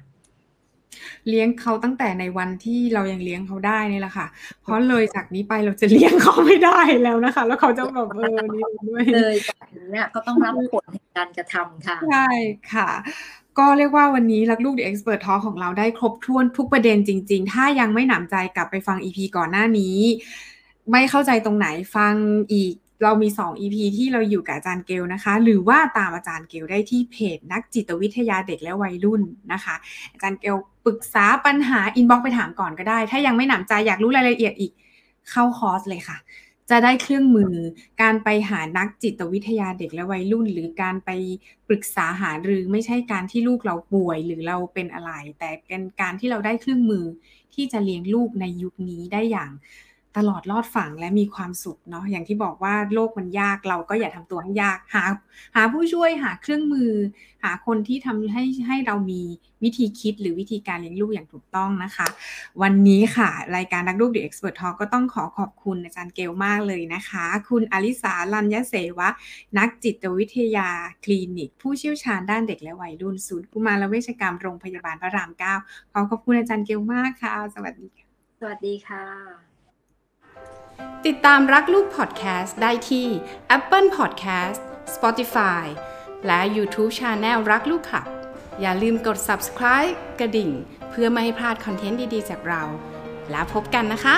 เลี้ยงเขาตั้งแต่ในวันที่เรายังเลี้ยงเขาได้นี่แหละค่ะ เพราะเลยจากนี้ไปเราจะเลี้ยงเขาไม่ได้แล้วนะคะ แล้วเขาจะแบบเออนี่ด้วยเลยจากนี้เนี่ยก็ต้องรับผลแห่งการกระทำค่ะใช่ค่ะก็เรียกว่าวันนี้รักลูก The Expert Talk ของเราได้ครบถ้วนทุกประเด็นจริง ๆ ถ้ายังไม่หนำใจกลับไปฟัง EP ก่อนหน้านี้ ไม่เข้าใจตรงไหนฟังอีก เรามี 2 EP ที่เราอยู่กับอาจารย์เกลนะคะ หรือว่าตามอาจารย์เกลได้ที่เพจนักจิตวิทยาเด็กและวัยรุ่นนะคะ อาจารย์เกลปรึกษาปัญหา inbox ไปถามก่อนก็ได้ ถ้ายังไม่หนำใจอยากรู้รายละเอียดอีกเข้าคอร์สเลยค่ะ จะได้เครื่องมือการไปหานักจิตวิทยาเด็กและวัยรุ่น หรือการไปปรึกษาหารือไม่ใช่การที่ลูกเราป่วยหรือเราเป็นอะไร แต่เป็นการที่เราได้เครื่องมือที่จะเลี้ยงลูกในยุคนี้ได้อย่าง ตลอดรอดฝั่งและมีความสุขเนาะอย่างที่บอกว่าโลกมันยากเราก็อย่าทำตัวให้ยากหาหาผู้ช่วยหาเครื่องมือ หาคนที่ทำให้ให้เรามีวิธีคิดหรือวิธีการเลี้ยงลูกอย่างถูกต้องนะคะ วันนี้ค่ะ รายการรักลูกเด็กเอ็กซ์เพรสทอก็ต้องขอขอบคุณอาจารย์เกลมากเลยนะคะ คุณอลิสาลัญญเสวะ นักจิตวิทยาคลินิก ผู้เชี่ยวชาญด้านเด็กและวัยรุ่นศูนย์กุมารเวชกรรมโรงพยาบาลพระรามเก้าขอขอบคุณอาจารย์เกลมากค่ะ สวัสดีค่ะสวัสดีค่ะ ติดตามรักลูกพอดแคสต์ได้ที่ Apple Podcast Spotify และ YouTube Channel รักลูกขับ อย่าลืมกด subscribe กระดิ่ง เพื่อไม่ให้พลาดคอนเทนต์ดี ๆ จากเรา แล้วพบกันนะคะ